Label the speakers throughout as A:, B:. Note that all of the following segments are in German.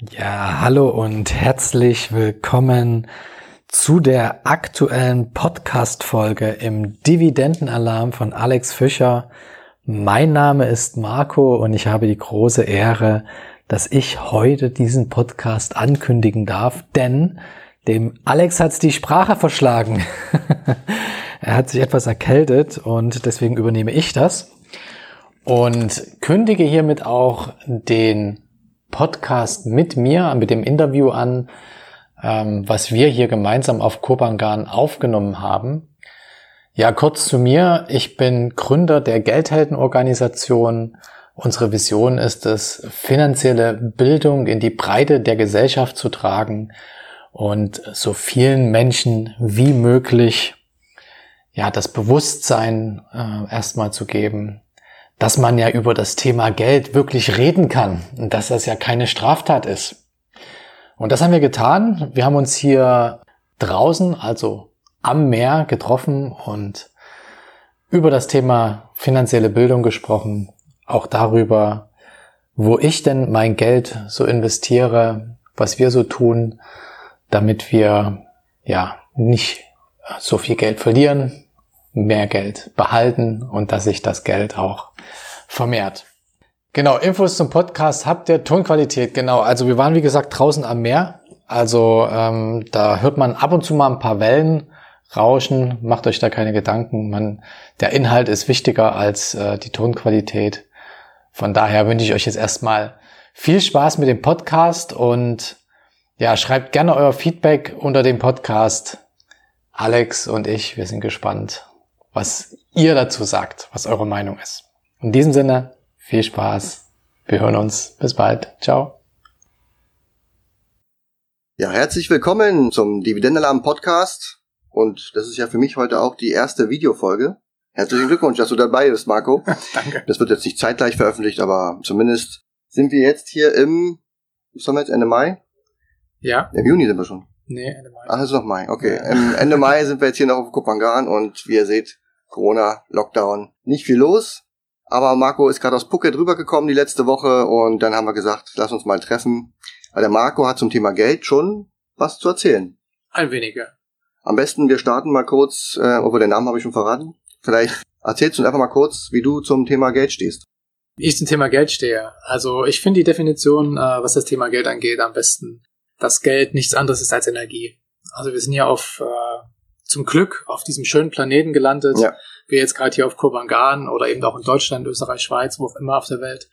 A: Ja, hallo und herzlich willkommen zu der aktuellen Podcast-Folge im Dividendenalarm von Alex Fischer. Mein Name ist Marco und ich habe die große Ehre, dass ich heute diesen Podcast ankündigen darf, denn dem Alex hat die Sprache verschlagen. er hat sich etwas erkältet und deswegen übernehme ich das und kündige hiermit auch den Podcast mit mir, mit dem Interview an, ähm, was wir hier gemeinsam auf Kopangan aufgenommen haben. Ja, kurz zu mir. Ich bin Gründer der Geldheldenorganisation. Unsere Vision ist es, finanzielle Bildung in die Breite der Gesellschaft zu tragen und so vielen Menschen wie möglich ja das Bewusstsein äh, erstmal zu geben, dass man ja über das Thema Geld wirklich reden kann und dass das ja keine Straftat ist. Und das haben wir getan. Wir haben uns hier draußen, also am Meer getroffen und über das Thema finanzielle Bildung gesprochen, auch darüber, wo ich denn mein Geld so investiere, was wir so tun, damit wir ja nicht so viel Geld verlieren, mehr Geld behalten und dass sich das Geld auch vermehrt. Genau, Infos zum Podcast habt ihr, Tonqualität, genau. Also wir waren wie gesagt draußen am Meer. Also ähm, da hört man ab und zu mal ein paar Wellen rauschen. Macht euch da keine Gedanken. Man, der Inhalt ist wichtiger als äh, die Tonqualität. Von daher wünsche ich euch jetzt erstmal viel Spaß mit dem Podcast und ja, schreibt gerne euer Feedback unter dem Podcast. Alex und ich, wir sind gespannt, was ihr dazu sagt, was eure Meinung ist. In diesem Sinne, viel Spaß. Wir hören uns. Bis bald. Ciao.
B: Ja, herzlich willkommen zum Dividendenalarm Podcast. Und das ist ja für mich heute auch die erste Videofolge. Herzlichen Glückwunsch, dass du dabei bist, Marco.
A: Danke.
B: Das wird jetzt nicht zeitgleich veröffentlicht, aber zumindest sind wir jetzt hier im, was haben wir jetzt, Ende Mai?
A: Ja.
B: Im Juni sind wir schon.
A: Nee, Ende Mai.
B: Ach, ist noch Mai. Okay. Im Ende Mai sind wir jetzt hier noch auf Kopangan und wie ihr seht, Corona, Lockdown, nicht viel los. Aber Marco ist gerade aus Phuket rübergekommen die letzte Woche und dann haben wir gesagt, lass uns mal treffen. Weil der Marco hat zum Thema Geld schon was zu erzählen.
A: Ein weniger.
B: Am besten, wir starten mal kurz, äh, obwohl den Namen habe ich schon verraten. Vielleicht erzählst du uns einfach mal kurz, wie du zum Thema Geld stehst.
A: Wie ich zum Thema Geld stehe. Also ich finde die Definition, äh, was das Thema Geld angeht, am besten, dass Geld nichts anderes ist als Energie. Also wir sind hier auf äh, zum Glück auf diesem schönen Planeten gelandet.
B: Ja.
A: Wir jetzt gerade hier auf Kobangan oder eben auch in Deutschland, Österreich, Schweiz, wo auch immer auf der Welt.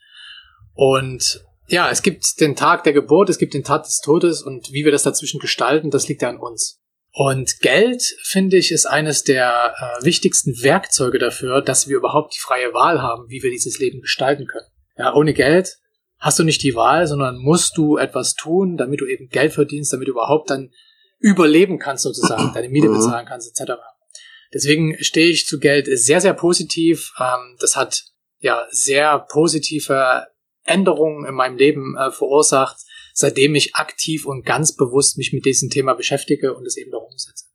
A: Und ja, es gibt den Tag der Geburt, es gibt den Tag des Todes und wie wir das dazwischen gestalten, das liegt ja an uns. Und Geld, finde ich, ist eines der äh, wichtigsten Werkzeuge dafür, dass wir überhaupt die freie Wahl haben, wie wir dieses Leben gestalten können. Ja, ohne Geld hast du nicht die Wahl, sondern musst du etwas tun, damit du eben Geld verdienst, damit du überhaupt dann überleben kannst sozusagen, deine Miete
B: Mhm.
A: bezahlen kannst etc. Deswegen stehe ich zu Geld sehr, sehr positiv. Ähm, das hat ja sehr positive Änderungen in meinem Leben äh, verursacht, seitdem ich aktiv und ganz bewusst mich mit diesem Thema beschäftige und es eben auch umsetze.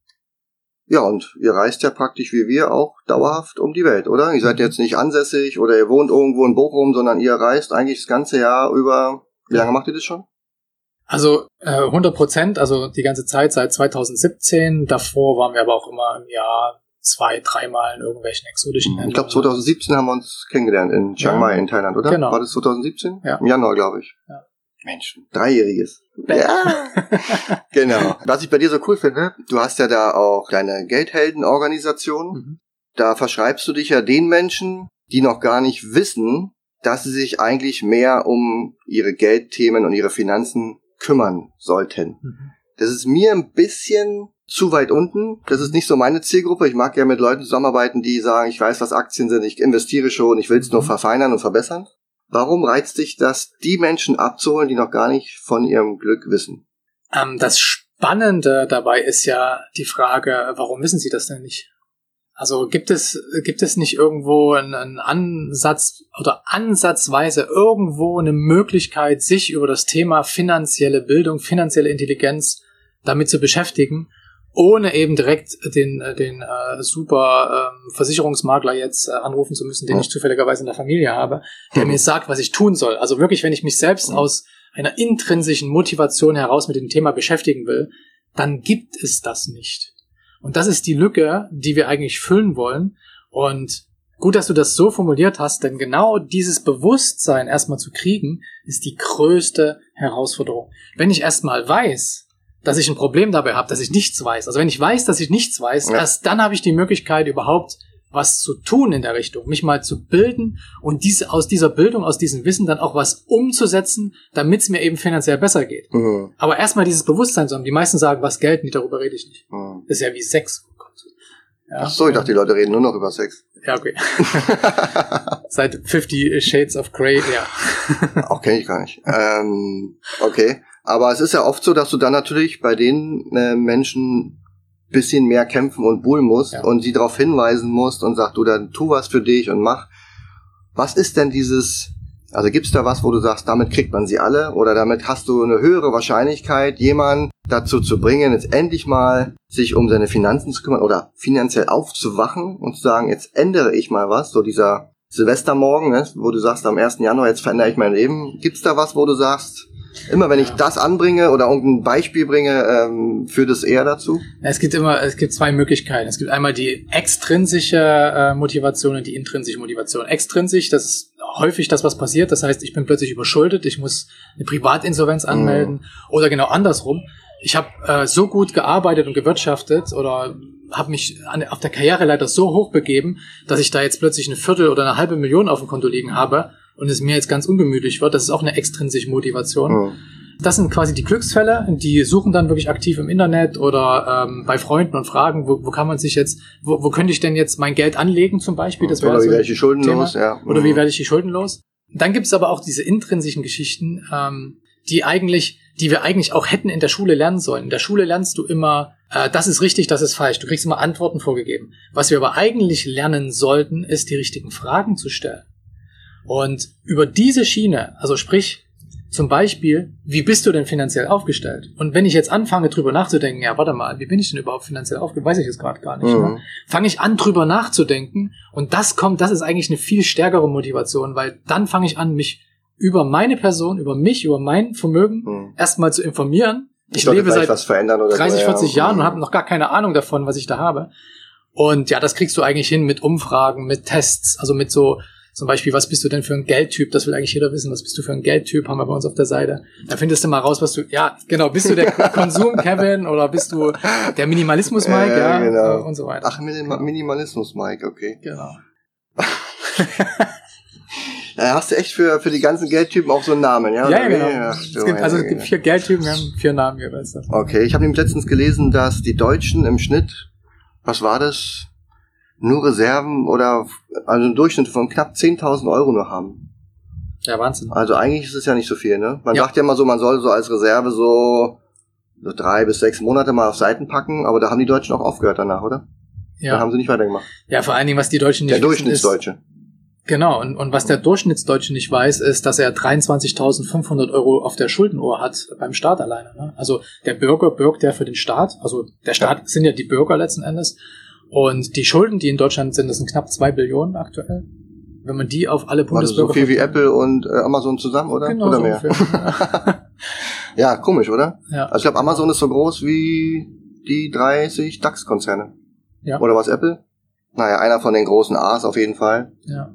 B: Ja, und ihr reist ja praktisch wie wir auch dauerhaft um die Welt, oder? Ihr seid
A: Mhm.
B: jetzt nicht ansässig oder ihr wohnt irgendwo in Bochum, sondern ihr reist eigentlich das ganze Jahr über. Wie lange macht ihr das schon?
A: Also äh, 100 Prozent, also die ganze Zeit seit 2017. Davor waren wir aber auch immer im Jahr zwei, dreimal in irgendwelchen exotischen Ländern.
B: Ich glaube 2017 haben wir uns kennengelernt in Chiang Mai
A: Ja.
B: in Thailand, oder?
A: Genau.
B: War das 2017?
A: Ja.
B: Im Januar, glaube ich.
A: Ja.
B: Mensch, dreijähriges. Ja. genau. Was ich bei dir so cool finde, du hast ja da auch deine Geldheldenorganisation.
A: Mhm.
B: Da verschreibst du dich ja den Menschen, die noch gar nicht wissen, dass sie sich eigentlich mehr um ihre Geldthemen und ihre Finanzen kümmern sollten.
A: Mhm.
B: Das ist mir ein bisschen zu weit unten. Das ist nicht so meine Zielgruppe. Ich mag ja mit Leuten zusammenarbeiten, die sagen, ich weiß, was Aktien sind, ich investiere schon, ich will es nur
A: Mhm.
B: verfeinern und verbessern. Warum reizt dich das, die Menschen abzuholen, die noch gar nicht von ihrem Glück wissen?
A: Ähm, das Spannende dabei ist ja die Frage, warum wissen Sie das denn nicht? Also gibt es, gibt es nicht irgendwo einen, einen Ansatz oder ansatzweise irgendwo eine Möglichkeit, sich über das Thema finanzielle Bildung, finanzielle Intelligenz damit zu beschäftigen, ohne eben direkt den, äh, den äh, super ähm, Versicherungsmakler jetzt äh, anrufen zu müssen, den
B: Ja.
A: ich zufälligerweise in der Familie habe, der
B: Mhm.
A: mir sagt, was ich tun soll. Also wirklich, wenn ich mich selbst
B: Mhm.
A: aus einer intrinsischen Motivation heraus mit dem Thema beschäftigen will, dann gibt es das nicht. Und das ist die Lücke, die wir eigentlich füllen wollen. Und gut, dass du das so formuliert hast, denn genau dieses Bewusstsein erstmal zu kriegen, ist die größte Herausforderung. Wenn ich erstmal weiß, dass ich ein Problem dabei habe, dass ich nichts weiß, also wenn ich weiß, dass ich nichts weiß, ja. erst dann habe ich die Möglichkeit überhaupt was zu tun in der Richtung, mich mal zu bilden und diese, aus dieser Bildung, aus diesem Wissen dann auch was umzusetzen, damit es mir eben finanziell besser geht. Mhm. Aber erstmal dieses Bewusstsein zu haben. Die meisten sagen, was Geld nicht, darüber rede ich nicht. Mhm. Das ist ja wie Sex.
B: Ja. Ach so, ich dachte, die Leute reden nur noch über Sex.
A: Ja, okay. Seit 50 Shades of Grey, ja.
B: Auch kenne ich gar nicht. Ähm, okay. Aber es ist ja oft so, dass du dann natürlich bei den äh, Menschen bisschen mehr kämpfen und buhlen musst ja. und sie darauf hinweisen musst und sagt, du dann tu was für dich und mach. Was ist denn dieses, also gibt's da was, wo du sagst, damit kriegt man sie alle oder damit hast du eine höhere Wahrscheinlichkeit, jemanden dazu zu bringen, jetzt endlich mal sich um seine Finanzen zu kümmern oder finanziell aufzuwachen und zu sagen, jetzt ändere ich mal was, so dieser Silvestermorgen, ne, wo du sagst, am 1. Januar, jetzt verändere ich mein Leben. Gibt's da was, wo du sagst, Immer wenn ich das anbringe oder irgendein Beispiel bringe, ähm, führt es eher dazu?
A: Es gibt immer, es gibt zwei Möglichkeiten. Es gibt einmal die extrinsische äh, Motivation und die intrinsische Motivation. Extrinsisch, das ist häufig das, was passiert. Das heißt, ich bin plötzlich überschuldet, ich muss eine Privatinsolvenz anmelden mhm. oder genau andersrum. Ich habe äh, so gut gearbeitet und gewirtschaftet oder habe mich an, auf der Karriereleiter so hoch begeben, dass ich da jetzt plötzlich eine Viertel oder eine halbe Million auf dem Konto liegen habe und es mir jetzt ganz ungemütlich wird, das ist auch eine extrinsische Motivation. Mhm. Das sind quasi die Glücksfälle, die suchen dann wirklich aktiv im Internet oder ähm, bei Freunden und fragen, wo, wo kann man sich jetzt, wo, wo könnte ich denn jetzt mein Geld anlegen zum Beispiel?
B: Das oder wie so werde ich die Schulden Thema. los?
A: Ja. Oder wie mhm. werde ich die Schulden los? Dann gibt es aber auch diese intrinsischen Geschichten, ähm, die eigentlich, die wir eigentlich auch hätten in der Schule lernen sollen. In der Schule lernst du immer, äh, das ist richtig, das ist falsch. Du kriegst immer Antworten vorgegeben. Was wir aber eigentlich lernen sollten, ist die richtigen Fragen zu stellen. Und über diese Schiene, also sprich zum Beispiel, wie bist du denn finanziell aufgestellt? Und wenn ich jetzt anfange, drüber nachzudenken, ja, warte mal, wie bin ich denn überhaupt finanziell aufgestellt? Weiß ich jetzt gerade gar nicht. Ne? Mhm. Fange ich an, drüber nachzudenken und das kommt, das ist eigentlich eine viel stärkere Motivation, weil dann fange ich an, mich über meine Person, über mich, über mein Vermögen mhm. erstmal zu informieren.
B: Ich, ich lebe seit 30,
A: 40 Jahren und habe noch gar keine Ahnung davon, was ich da habe. Und ja, das kriegst du eigentlich hin mit Umfragen, mit Tests, also mit so zum Beispiel, was bist du denn für ein Geldtyp? Das will eigentlich jeder wissen. Was bist du für ein Geldtyp? Haben wir bei uns auf der Seite. Da findest du mal raus, was du, ja, genau, bist du der Konsum-Kevin oder bist du der Minimalismus-Mike, ja,
B: ja genau.
A: Äh, und so weiter.
B: Ach, Minimalismus-Mike, okay.
A: Genau.
B: Ja, hast du echt für, für die ganzen Geldtypen auch so einen Namen, ja?
A: Ja, ja genau. Ja, es gibt, also es gibt vier Geldtypen, wir haben vier Namen jeweils.
B: Okay, ich habe nämlich letztens gelesen, dass die Deutschen im Schnitt, was war das? Nur Reserven oder also einen Durchschnitt von knapp 10.000 Euro nur haben.
A: Ja, Wahnsinn.
B: Also eigentlich ist es ja nicht so viel, ne? Man ja. sagt ja immer so, man soll so als Reserve so, so drei bis sechs Monate mal auf Seiten packen, aber da haben die Deutschen auch aufgehört danach, oder? Ja. Da haben sie nicht weitergemacht.
A: Ja, vor allen Dingen, was die Deutschen nicht
B: Der Durchschnittsdeutsche.
A: Genau, und, und was der Durchschnittsdeutsche nicht weiß, ist, dass er 23.500 Euro auf der Schuldenuhr hat beim Staat alleine. Ne? Also der Bürger bürgt ja für den Staat, also der Staat ja. sind ja die Bürger letzten Endes und die Schulden, die in Deutschland sind, das sind knapp zwei Billionen aktuell. Wenn man die auf alle Bundesbürger...
B: Also so viel wie Apple und äh, Amazon zusammen, oder?
A: Genau
B: oder
A: so mehr?
B: ja. ja, komisch, oder? Ja. Also ich glaube, Amazon ist so groß wie die 30 DAX-Konzerne. Ja. Oder was, Apple? Naja, einer von den großen A's auf jeden Fall.
A: Ja.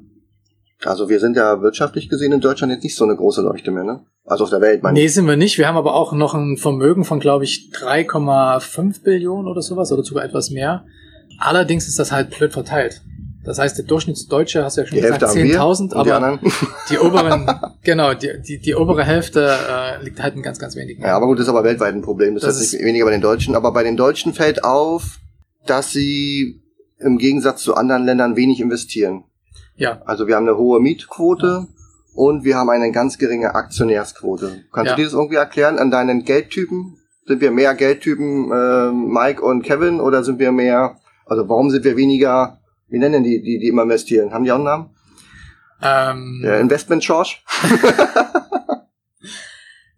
B: Also wir sind ja wirtschaftlich gesehen in Deutschland jetzt nicht so eine große Leuchte mehr, ne? Also auf der Welt,
A: meine Nee, sind wir nicht. Wir haben aber auch noch ein Vermögen von, glaube ich, 3,5 Billionen oder sowas oder sogar etwas mehr. Allerdings ist das halt blöd verteilt. Das heißt, der Durchschnittsdeutsche, hast du ja schon
B: die
A: gesagt, 10.000, aber die, die, oberen, genau, die, die, die obere Hälfte äh, liegt halt in ganz, ganz wenigen.
B: Ja, aber gut, das ist aber weltweit ein Problem. Das, das ist nicht weniger bei den Deutschen. Aber bei den Deutschen fällt auf, dass sie im Gegensatz zu anderen Ländern wenig investieren.
A: Ja.
B: Also wir haben eine hohe Mietquote und wir haben eine ganz geringe Aktionärsquote. Kannst ja. du dir das irgendwie erklären an deinen Geldtypen? Sind wir mehr Geldtypen äh, Mike und Kevin oder sind wir mehr also warum sind wir weniger, wie nennen die, die, die immer investieren? Haben die auch einen Namen?
A: Ähm,
B: Der Investment Charge?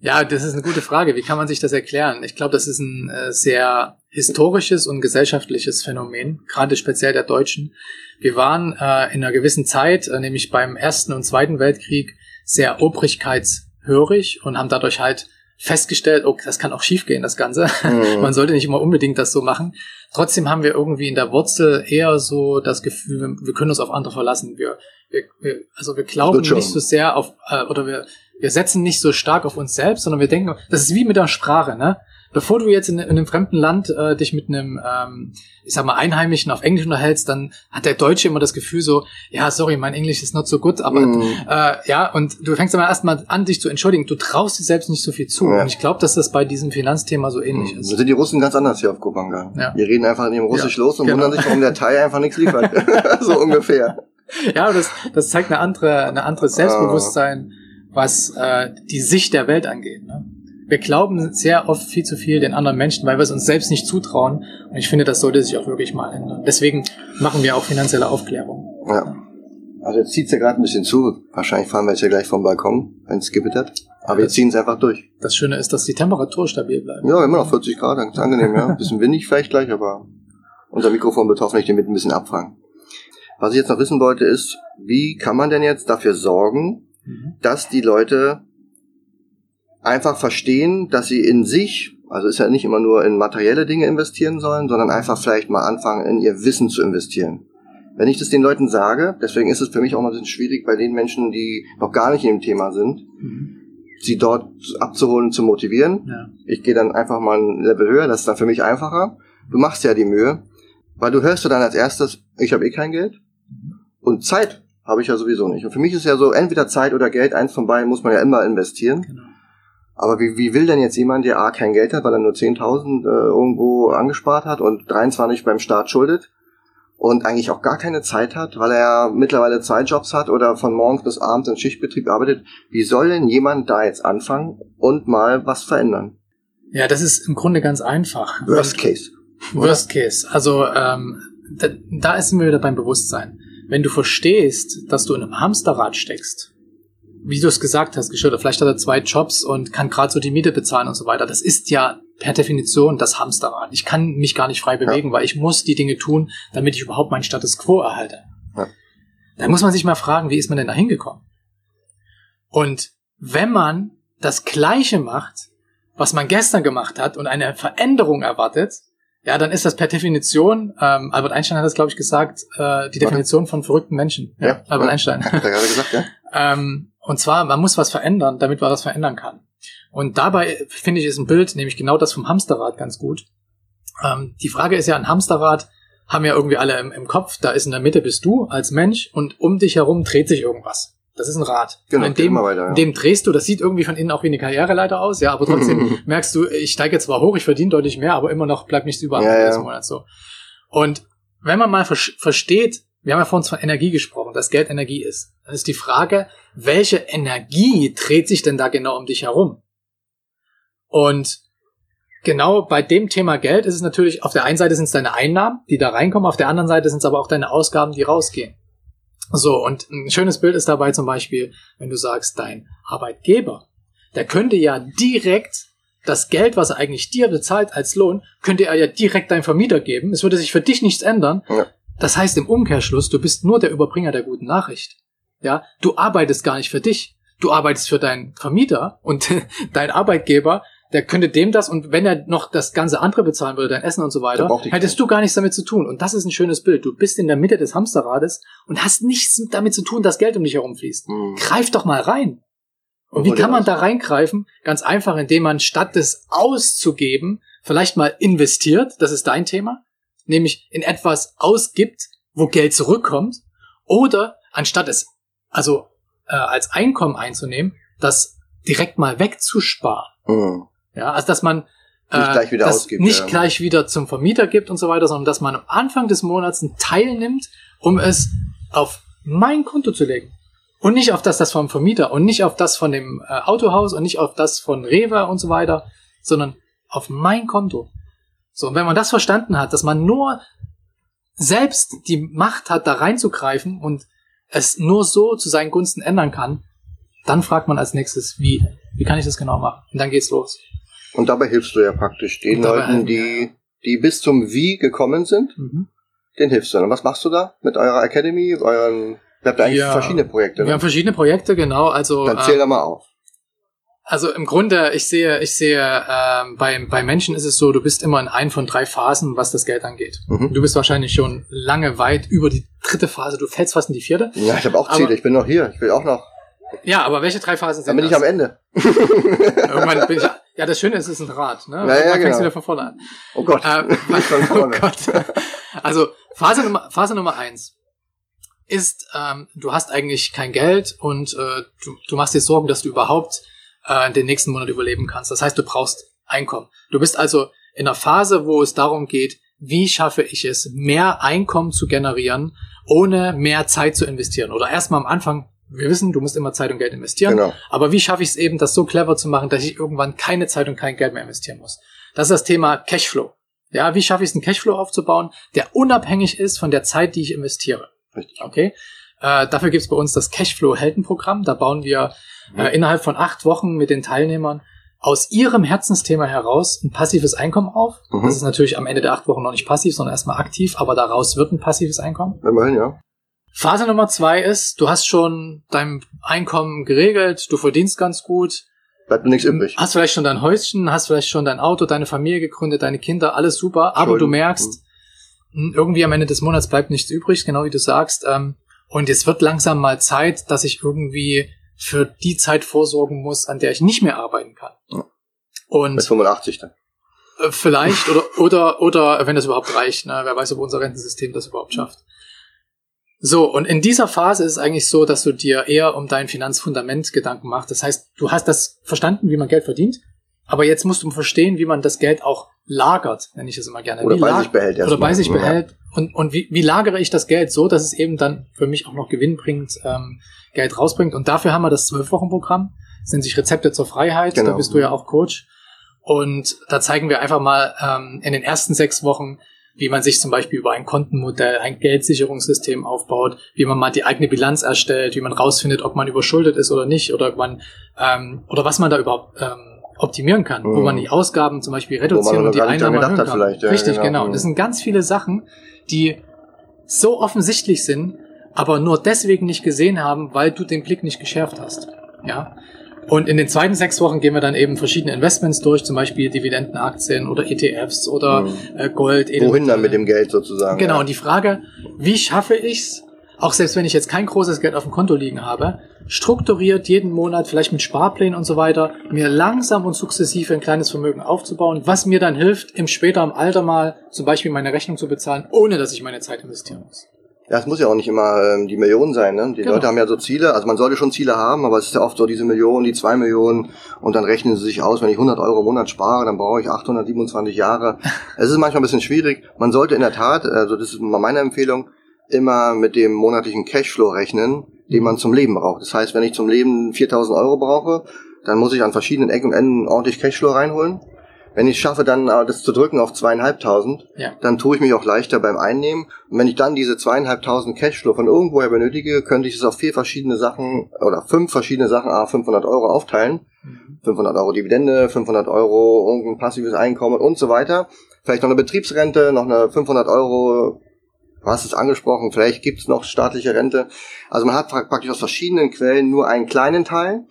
A: ja, das ist eine gute Frage. Wie kann man sich das erklären? Ich glaube, das ist ein äh, sehr historisches und gesellschaftliches Phänomen, gerade speziell der Deutschen. Wir waren äh, in einer gewissen Zeit, äh, nämlich beim Ersten und Zweiten Weltkrieg, sehr obrigkeits hörig und haben dadurch halt festgestellt, oh, das kann auch schiefgehen, das Ganze. Mhm. Man sollte nicht immer unbedingt das so machen. Trotzdem haben wir irgendwie in der Wurzel eher so das Gefühl, wir können uns auf andere verlassen. Wir, wir, wir also wir glauben nicht so sehr auf, äh, oder wir, wir setzen nicht so stark auf uns selbst, sondern wir denken, das ist wie mit der Sprache, ne? Bevor du jetzt in, in einem fremden Land äh, dich mit einem, ähm, ich sag mal, Einheimischen auf Englisch unterhältst, dann hat der Deutsche immer das Gefühl so, ja, sorry, mein Englisch ist not so gut, aber mm. äh, ja, und du fängst aber erstmal an, dich zu entschuldigen. Du traust dir selbst nicht so viel zu. Ja. Und ich glaube, dass das bei diesem Finanzthema so ähnlich mm. ist.
B: Da sind die Russen ganz anders hier auf Kupanga. Ja. Die reden einfach in ihrem Russisch ja, los und genau. wundern sich, warum der Thai einfach nichts liefert. so ungefähr.
A: Ja, das, das zeigt eine andere, eine andere Selbstbewusstsein, was äh, die Sicht der Welt angeht. Ne? Wir glauben sehr oft viel zu viel den anderen Menschen, weil wir es uns selbst nicht zutrauen. Und ich finde, das sollte sich auch wirklich mal ändern. Deswegen machen wir auch finanzielle Aufklärung.
B: Ja. Also jetzt zieht's ja gerade ein bisschen zu. Wahrscheinlich fahren wir jetzt ja gleich vom Balkon, wenn es gewittert. Aber wir ziehen es einfach durch.
A: Das Schöne ist, dass die Temperatur stabil bleibt.
B: Ja, immer noch 40 Grad, ganz angenehm, ja. Ein bisschen windig vielleicht gleich, aber unser Mikrofon wird hoffentlich damit ein bisschen abfangen. Was ich jetzt noch wissen wollte ist, wie kann man denn jetzt dafür sorgen, mhm. dass die Leute einfach verstehen, dass sie in sich, also ist ja nicht immer nur in materielle Dinge investieren sollen, sondern einfach vielleicht mal anfangen, in ihr Wissen zu investieren. Wenn ich das den Leuten sage, deswegen ist es für mich auch mal ein bisschen schwierig bei den Menschen, die noch gar nicht in dem Thema sind, mhm. sie dort abzuholen, zu motivieren. Ja. Ich gehe dann einfach mal ein Level höher, das ist dann für mich einfacher. Du machst ja die Mühe, weil du hörst du dann als erstes, ich habe eh kein Geld mhm. und Zeit habe ich ja sowieso nicht. Und für mich ist ja so, entweder Zeit oder Geld, eins von beiden muss man ja immer investieren. Genau. Aber wie, wie will denn jetzt jemand, der A kein Geld hat, weil er nur 10.000 äh, irgendwo angespart hat und 23 beim Staat schuldet und eigentlich auch gar keine Zeit hat, weil er mittlerweile zwei Jobs hat oder von morgens bis abends in Schichtbetrieb arbeitet, wie soll denn jemand da jetzt anfangen und mal was verändern?
A: Ja, das ist im Grunde ganz einfach.
B: Worst Case.
A: Worst Case. Also ähm, da, da sind wir wieder beim Bewusstsein. Wenn du verstehst, dass du in einem Hamsterrad steckst wie du es gesagt hast, geschildert, vielleicht hat er zwei Jobs und kann gerade so die Miete bezahlen und so weiter. Das ist ja per Definition das Hamsterrad. Ich kann mich gar nicht frei bewegen, ja. weil ich muss die Dinge tun, damit ich überhaupt meinen Status quo erhalte. Ja. Da muss man sich mal fragen, wie ist man denn da hingekommen? Und wenn man das Gleiche macht, was man gestern gemacht hat und eine Veränderung erwartet, ja, dann ist das per Definition, ähm, Albert Einstein hat das, glaube ich, gesagt, äh, die Definition von verrückten Menschen. Ja, ja Albert. Einstein. Hat er gerade gesagt, ja. ähm, und zwar, man muss was verändern, damit man was verändern kann. Und dabei finde ich, ist ein Bild, nämlich genau das vom Hamsterrad ganz gut. Ähm, die Frage ist ja, ein Hamsterrad haben ja irgendwie alle im, im, Kopf, da ist in der Mitte bist du als Mensch und um dich herum dreht sich irgendwas. Das ist ein Rad. Genau, und in dem, weiter, ja. in dem drehst du, das sieht irgendwie von innen auch wie eine Karriereleiter aus, ja, aber trotzdem merkst du, ich steige zwar hoch, ich verdiene deutlich mehr, aber immer noch bleibt nichts über ja, ja. Monat so. Und wenn man mal ver versteht, wir haben ja vorhin von Energie gesprochen, dass Geld Energie ist. Dann ist die Frage, welche Energie dreht sich denn da genau um dich herum? Und genau bei dem Thema Geld ist es natürlich, auf der einen Seite sind es deine Einnahmen, die da reinkommen, auf der anderen Seite sind es aber auch deine Ausgaben, die rausgehen. So, und ein schönes Bild ist dabei zum Beispiel, wenn du sagst, dein Arbeitgeber, der könnte ja direkt das Geld, was er eigentlich dir bezahlt als Lohn, könnte er ja direkt deinem Vermieter geben. Es würde sich für dich nichts ändern. Ja. Das heißt im Umkehrschluss, du bist nur der Überbringer der guten Nachricht. Ja, du arbeitest gar nicht für dich. Du arbeitest für deinen Vermieter und dein Arbeitgeber, der könnte dem das und wenn er noch das ganze andere bezahlen würde, dein Essen und so weiter, hättest du gar nichts damit zu tun. Und das ist ein schönes Bild. Du bist in der Mitte des Hamsterrades und hast nichts damit zu tun, dass Geld um dich herumfließt. Mhm. Greif doch mal rein. Und wie kann man da reingreifen? Ganz einfach, indem man statt des auszugeben, vielleicht mal investiert, das ist dein Thema, nämlich in etwas ausgibt, wo Geld zurückkommt, oder anstatt es also äh, als Einkommen einzunehmen, das direkt mal wegzusparen. Mhm. Ja, also dass man äh, nicht gleich wieder das ausgibt, nicht ja. gleich wieder zum Vermieter gibt und so weiter, sondern dass man am Anfang des Monats einen Teil nimmt, um es auf mein Konto zu legen. Und nicht auf das, das vom Vermieter und nicht auf das von dem äh, Autohaus und nicht auf das von Rewe und so weiter, sondern auf mein Konto. So, und wenn man das verstanden hat, dass man nur selbst die Macht hat, da reinzugreifen und es nur so zu seinen Gunsten ändern kann, dann fragt man als nächstes, wie? Wie kann ich das genau machen? Und dann geht's los.
B: Und dabei hilfst du ja praktisch den Leuten, die, die bis zum Wie gekommen sind, mhm. den hilfst du. Und was machst du da mit eurer Academy, euren, ihr habt eigentlich ja, verschiedene Projekte,
A: ne? Wir haben verschiedene Projekte, genau, also.
B: Dann zähl äh, da mal auf.
A: Also im Grunde, ich sehe, ich sehe, ähm, bei, bei Menschen ist es so, du bist immer in ein von drei Phasen, was das Geld angeht. Mhm. Du bist wahrscheinlich schon lange weit über die dritte Phase, du fällst fast in die vierte.
B: Ja, ich habe auch Ziele, aber, ich bin noch hier, ich will auch noch.
A: Ja, aber welche drei Phasen
B: sind Dann bin das? ich am Ende.
A: Irgendwann bin ich, ja, das Schöne ist, es ist ein Rad, ne? Ja, ja, genau. fängst wieder von vorne an.
B: Oh Gott.
A: Äh, oh Gott. Also, Phase Nummer, Phase Nummer eins ist, ähm, du hast eigentlich kein Geld und äh, du, du machst dir Sorgen, dass du überhaupt äh, den nächsten Monat überleben kannst. Das heißt, du brauchst Einkommen. Du bist also in einer Phase, wo es darum geht, wie schaffe ich es, mehr Einkommen zu generieren, ohne mehr Zeit zu investieren. Oder erstmal am Anfang, wir wissen, du musst immer Zeit und Geld investieren. Genau. Aber wie schaffe ich es eben, das so clever zu machen, dass ich irgendwann keine Zeit und kein Geld mehr investieren muss? Das ist das Thema Cashflow. Ja, wie schaffe ich es, einen Cashflow aufzubauen, der unabhängig ist von der Zeit, die ich investiere? Richtig. Okay. Äh, dafür gibt's bei uns das Cashflow-Heldenprogramm. Da bauen wir äh, innerhalb von acht Wochen mit den Teilnehmern aus ihrem Herzensthema heraus ein passives Einkommen auf. Mhm. Das ist natürlich am Ende der acht Wochen noch nicht passiv, sondern erstmal aktiv, aber daraus wird ein passives Einkommen.
B: Immerhin, ja.
A: Phase Nummer zwei ist, du hast schon dein Einkommen geregelt, du verdienst ganz gut.
B: Bleibt mir nichts übrig.
A: Hast vielleicht schon dein Häuschen, hast vielleicht schon dein Auto, deine Familie gegründet, deine Kinder, alles super, aber du merkst, mhm. irgendwie am Ende des Monats bleibt nichts übrig, genau wie du sagst. Ähm, und es wird langsam mal Zeit, dass ich irgendwie für die Zeit vorsorgen muss, an der ich nicht mehr arbeiten kann. Ja.
B: Und Mit 85 dann.
A: Äh, vielleicht oder oder oder wenn das überhaupt reicht, ne? wer weiß, ob unser Rentensystem das überhaupt schafft. So, und in dieser Phase ist es eigentlich so, dass du dir eher um dein Finanzfundament Gedanken machst. Das heißt, du hast das verstanden, wie man Geld verdient, aber jetzt musst du verstehen, wie man das Geld auch lagert, nenne ich das immer gerne.
B: Oder
A: wie
B: bei sich behält.
A: Oder bei sich behält. Und, und wie, wie lagere ich das Geld so, dass es eben dann für mich auch noch Gewinn bringt, ähm, Geld rausbringt. Und dafür haben wir das Zwölf-Wochen-Programm. Das nennt sich Rezepte zur Freiheit. Genau. Da bist du ja auch Coach. Und da zeigen wir einfach mal ähm, in den ersten sechs Wochen, wie man sich zum Beispiel über ein Kontenmodell, ein Geldsicherungssystem aufbaut, wie man mal die eigene Bilanz erstellt, wie man rausfindet, ob man überschuldet ist oder nicht, oder ob man ähm, oder was man da überhaupt ähm, optimieren kann, mhm. wo man mhm. die Ausgaben zum Beispiel reduzieren und die Einnahmen erhöhen kann. Ja, Richtig, genau. genau. Das sind ganz viele Sachen, die so offensichtlich sind, aber nur deswegen nicht gesehen haben, weil du den Blick nicht geschärft hast. Ja. Und in den zweiten sechs Wochen gehen wir dann eben verschiedene Investments durch, zum Beispiel Dividendenaktien oder ETFs oder mhm. äh, Gold.
B: Wohin dann mit dem Geld sozusagen?
A: Genau. Ja. Und die Frage, wie schaffe ich's, auch selbst wenn ich jetzt kein großes Geld auf dem Konto liegen habe, strukturiert jeden Monat, vielleicht mit Sparplänen und so weiter, mir langsam und sukzessive ein kleines Vermögen aufzubauen, was mir dann hilft, im späteren Alter mal zum Beispiel meine Rechnung zu bezahlen, ohne dass ich meine Zeit investieren muss.
B: Ja, es muss ja auch nicht immer ähm, die Million sein. Ne? Die genau. Leute haben ja so Ziele, also man sollte schon Ziele haben, aber es ist ja oft so diese Millionen, die zwei Millionen und dann rechnen sie sich aus, wenn ich 100 Euro im Monat spare, dann brauche ich 827 Jahre. es ist manchmal ein bisschen schwierig. Man sollte in der Tat, also das ist mal meine Empfehlung, immer mit dem monatlichen Cashflow rechnen, den man zum Leben braucht. Das heißt, wenn ich zum Leben 4000 Euro brauche, dann muss ich an verschiedenen Ecken und Enden ordentlich Cashflow reinholen. Wenn ich schaffe, dann das zu drücken auf zweieinhalbtausend, ja. dann tue ich mich auch leichter beim Einnehmen. Und wenn ich dann diese zweieinhalbtausend Cashflow von irgendwoher benötige, könnte ich es auf vier verschiedene Sachen oder fünf verschiedene Sachen, a 500 Euro aufteilen. Mhm. 500 Euro Dividende, 500 Euro irgendein passives Einkommen und so weiter. Vielleicht noch eine Betriebsrente, noch eine 500 Euro Du hast es angesprochen, vielleicht gibt es noch staatliche Rente. Also man hat praktisch aus verschiedenen Quellen nur einen kleinen Teil.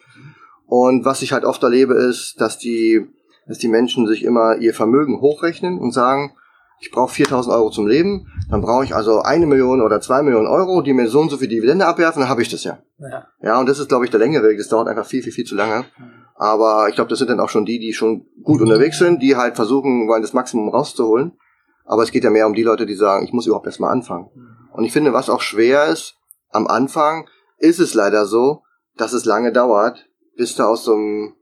B: Und was ich halt oft erlebe, ist, dass die, dass die Menschen sich immer ihr Vermögen hochrechnen und sagen, ich brauche 4000 Euro zum Leben, dann brauche ich also eine Million oder zwei Millionen Euro, die mir so und so viel Dividende abwerfen, dann habe ich das ja. ja. Ja, und das ist, glaube ich, der längere Weg. Das dauert einfach viel, viel, viel zu lange. Aber ich glaube, das sind dann auch schon die, die schon gut unterwegs sind, die halt versuchen, wollen das Maximum rauszuholen. Aber es geht ja mehr um die Leute, die sagen, ich muss überhaupt erst mal anfangen. Und ich finde, was auch schwer ist, am Anfang ist es leider so, dass es lange dauert, bis da aus so einem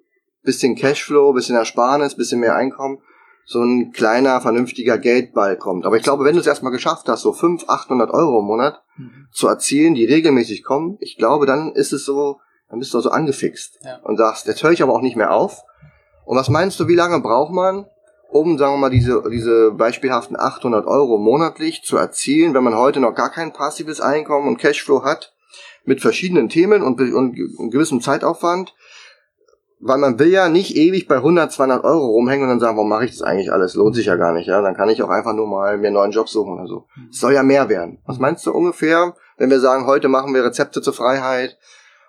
B: bisschen Cashflow, bisschen Ersparnis, bisschen mehr Einkommen, so ein kleiner, vernünftiger Geldball kommt. Aber ich glaube, wenn du es erstmal geschafft hast, so 500, 800 Euro im Monat mhm. zu erzielen, die regelmäßig kommen, ich glaube, dann ist es so, dann bist du so angefixt ja. und sagst, jetzt höre ich aber auch nicht mehr auf. Und was meinst du, wie lange braucht man, um, sagen wir mal, diese, diese beispielhaften 800 Euro monatlich zu erzielen, wenn man heute noch gar kein passives Einkommen und Cashflow hat, mit verschiedenen Themen und, und, und gewissem Zeitaufwand, weil man will ja nicht ewig bei 100, 200 Euro rumhängen und dann sagen, warum mache ich das eigentlich alles? Lohnt sich ja gar nicht, ja? Dann kann ich auch einfach nur mal mir einen neuen Job suchen oder so. Es soll ja mehr werden. Was meinst du ungefähr, wenn wir sagen, heute machen wir Rezepte zur Freiheit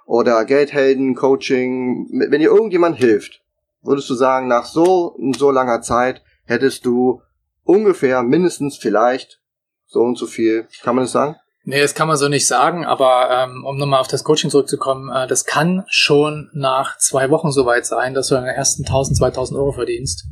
B: oder Geldhelden, Coaching, wenn dir irgendjemand hilft, würdest du sagen, nach so, so langer Zeit hättest du ungefähr mindestens vielleicht so und so viel, kann man das sagen?
A: Nee, das kann man so nicht sagen, aber ähm, um nochmal auf das Coaching zurückzukommen, äh, das kann schon nach zwei Wochen soweit sein, dass du deine ersten 1000, 2000 Euro verdienst.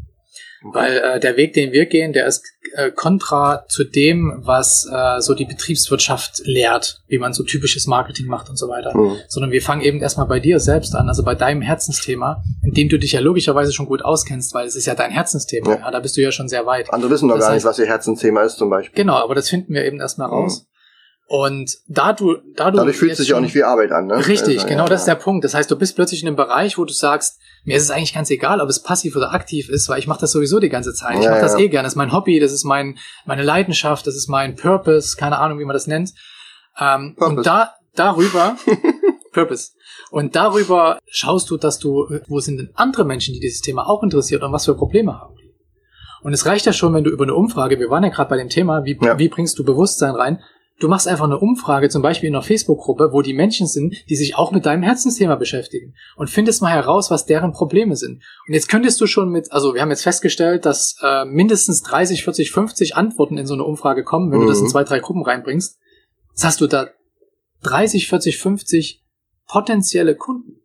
A: Weil äh, der Weg, den wir gehen, der ist äh, kontra zu dem, was äh, so die Betriebswirtschaft lehrt, wie man so typisches Marketing macht und so weiter. Mhm. Sondern wir fangen eben erstmal bei dir selbst an, also bei deinem Herzensthema, in dem du dich ja logischerweise schon gut auskennst, weil es ist ja dein Herzensthema. Ja. ja da bist du ja schon sehr weit.
B: Andere wissen doch das gar heißt, nicht, was ihr Herzensthema ist zum Beispiel.
A: Genau, aber das finden wir eben erstmal mhm. Und da du, da du
B: dadurch fühlt es sich auch nicht wie Arbeit an, ne?
A: Richtig, also, genau, ja, das ist der Punkt. Das heißt, du bist plötzlich in einem Bereich, wo du sagst, mir ist es eigentlich ganz egal, ob es passiv oder aktiv ist, weil ich mache das sowieso die ganze Zeit. Ich ja, mache das eh gerne. Das ist mein Hobby, das ist mein meine Leidenschaft, das ist mein Purpose, keine Ahnung, wie man das nennt. Ähm, und da darüber Purpose. Und darüber schaust du, dass du, wo sind denn andere Menschen, die dieses Thema auch interessiert und was für Probleme haben. Und es reicht ja schon, wenn du über eine Umfrage, wir waren ja gerade bei dem Thema, wie, ja. wie bringst du Bewusstsein rein, Du machst einfach eine Umfrage, zum Beispiel in einer Facebook-Gruppe, wo die Menschen sind, die sich auch mit deinem Herzensthema beschäftigen und findest mal heraus, was deren Probleme sind. Und jetzt könntest du schon mit, also wir haben jetzt festgestellt, dass äh, mindestens 30, 40, 50 Antworten in so eine Umfrage kommen, wenn mhm. du das in mhm. zwei, drei Gruppen reinbringst. Jetzt hast du da 30, 40, 50 potenzielle Kunden,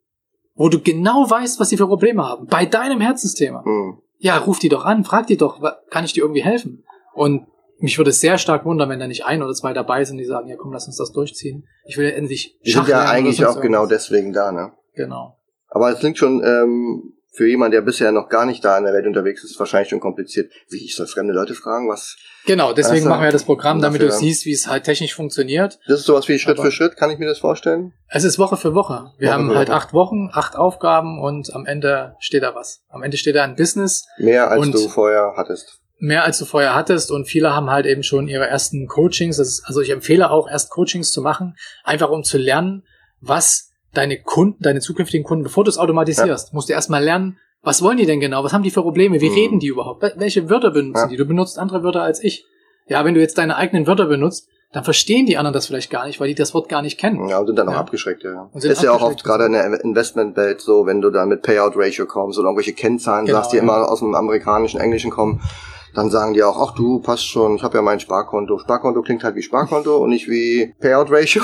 A: wo du genau weißt, was sie für Probleme haben, bei deinem Herzensthema. Mhm. Ja, ruf die doch an, frag die doch, kann ich dir irgendwie helfen? Und mich würde es sehr stark wundern, wenn da nicht ein oder zwei dabei sind, die sagen, ja komm, lass uns das durchziehen. Ich will ja endlich.
B: Die sind ja eigentlich auch genau deswegen da, ne?
A: Genau.
B: Aber es klingt schon ähm, für jemanden, der bisher noch gar nicht da in der Welt unterwegs ist, wahrscheinlich schon kompliziert. Wie ich soll fremde Leute fragen, was.
A: Genau, deswegen machen wir das Programm, damit du siehst, wie es halt technisch funktioniert.
B: Das ist sowas wie Schritt Aber für Schritt, kann ich mir das vorstellen?
A: Es ist Woche für Woche. Wir Woche haben halt Woche. acht Wochen, acht Aufgaben und am Ende steht da was. Am Ende steht da ein Business.
B: Mehr als du vorher hattest
A: mehr als du vorher hattest und viele haben halt eben schon ihre ersten Coachings. Ist, also ich empfehle auch erst Coachings zu machen, einfach um zu lernen, was deine Kunden, deine zukünftigen Kunden, bevor du es automatisierst, ja. musst du erstmal lernen, was wollen die denn genau? Was haben die für Probleme? Wie mhm. reden die überhaupt? Welche Wörter benutzen ja. die? Du benutzt andere Wörter als ich. Ja, wenn du jetzt deine eigenen Wörter benutzt, dann verstehen die anderen das vielleicht gar nicht, weil die das Wort gar nicht kennen.
B: Ja, und sind dann auch ja. abgeschreckt, ja. Und ist ja auch oft gerade in der Investmentwelt so, wenn du da mit Payout Ratio kommst oder irgendwelche Kennzahlen genau, sagst, die ja. immer aus dem amerikanischen, englischen kommen, dann sagen die auch, ach du, passt schon, ich habe ja mein Sparkonto. Sparkonto klingt halt wie Sparkonto und nicht wie Payout Ratio.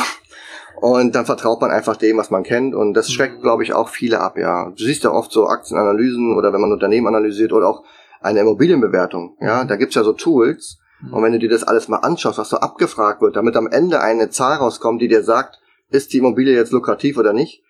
B: Und dann vertraut man einfach dem, was man kennt. Und das schreckt, mhm. glaube ich, auch viele ab, ja. Du siehst ja oft so Aktienanalysen oder wenn man Unternehmen analysiert oder auch eine Immobilienbewertung. Ja, mhm. da gibt's ja so Tools. Mhm. Und wenn du dir das alles mal anschaust, was so abgefragt wird, damit am Ende eine Zahl rauskommt, die dir sagt, ist die Immobilie jetzt lukrativ oder nicht,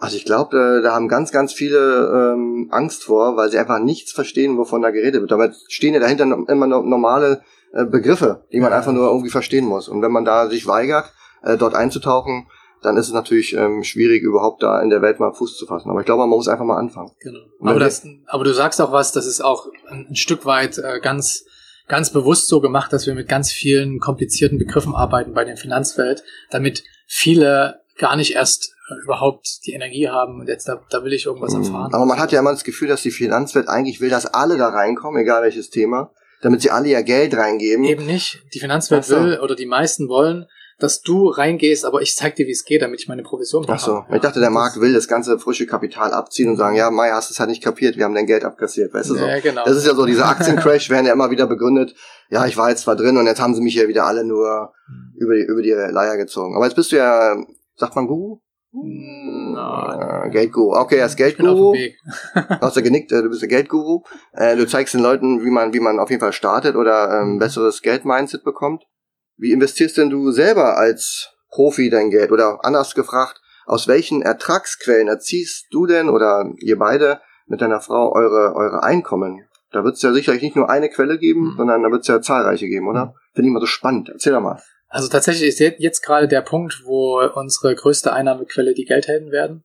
B: also ich glaube, da, da haben ganz, ganz viele ähm, Angst vor, weil sie einfach nichts verstehen, wovon da geredet wird. Damit stehen ja dahinter immer normale äh, Begriffe, die man einfach nur irgendwie verstehen muss. Und wenn man da sich weigert, äh, dort einzutauchen, dann ist es natürlich ähm, schwierig, überhaupt da in der Welt mal Fuß zu fassen. Aber ich glaube, man muss einfach mal anfangen.
A: Genau. Aber, das, aber du sagst auch was, das ist auch ein, ein Stück weit äh, ganz ganz bewusst so gemacht, dass wir mit ganz vielen komplizierten Begriffen arbeiten bei der Finanzwelt, damit viele gar nicht erst überhaupt die Energie haben und jetzt da, da will ich irgendwas mhm. erfahren.
B: Aber man hat ja immer das Gefühl, dass die Finanzwelt eigentlich will, dass alle da reinkommen, egal welches Thema, damit sie alle ihr Geld reingeben.
A: Eben nicht. Die Finanzwelt so. will oder die meisten wollen, dass du reingehst, aber ich zeig dir, wie es geht, damit ich meine Provision
B: bekomme. Ach so, ja. ich dachte, der Markt will das ganze frische Kapital abziehen und sagen, ja, Mai, hast du es halt nicht kapiert, wir haben dein Geld abkassiert, weißt du so. Ja, genau. Das ist ja so, diese Aktiencrash werden ja immer wieder begründet, ja, ich war jetzt zwar drin und jetzt haben sie mich ja wieder alle nur mhm. über die, über die Leier gezogen. Aber jetzt bist du ja, sagt man Guru? No. Äh, Geldguru. Okay, er ist Geldguru. du hast ja genickt, äh, du bist der Geldguru. Äh, du zeigst den Leuten, wie man, wie man auf jeden Fall startet oder ähm, mhm. besseres Geldmindset bekommt. Wie investierst denn du selber als Profi dein Geld? Oder anders gefragt, aus welchen Ertragsquellen erziehst du denn oder ihr beide mit deiner Frau eure, eure Einkommen? Da wird es ja sicherlich nicht nur eine Quelle geben, mhm. sondern da wird es ja zahlreiche geben, oder? Mhm. Finde ich mal so spannend. Erzähl doch mal.
A: Also tatsächlich ist jetzt gerade der Punkt, wo unsere größte Einnahmequelle die Geldhelden werden.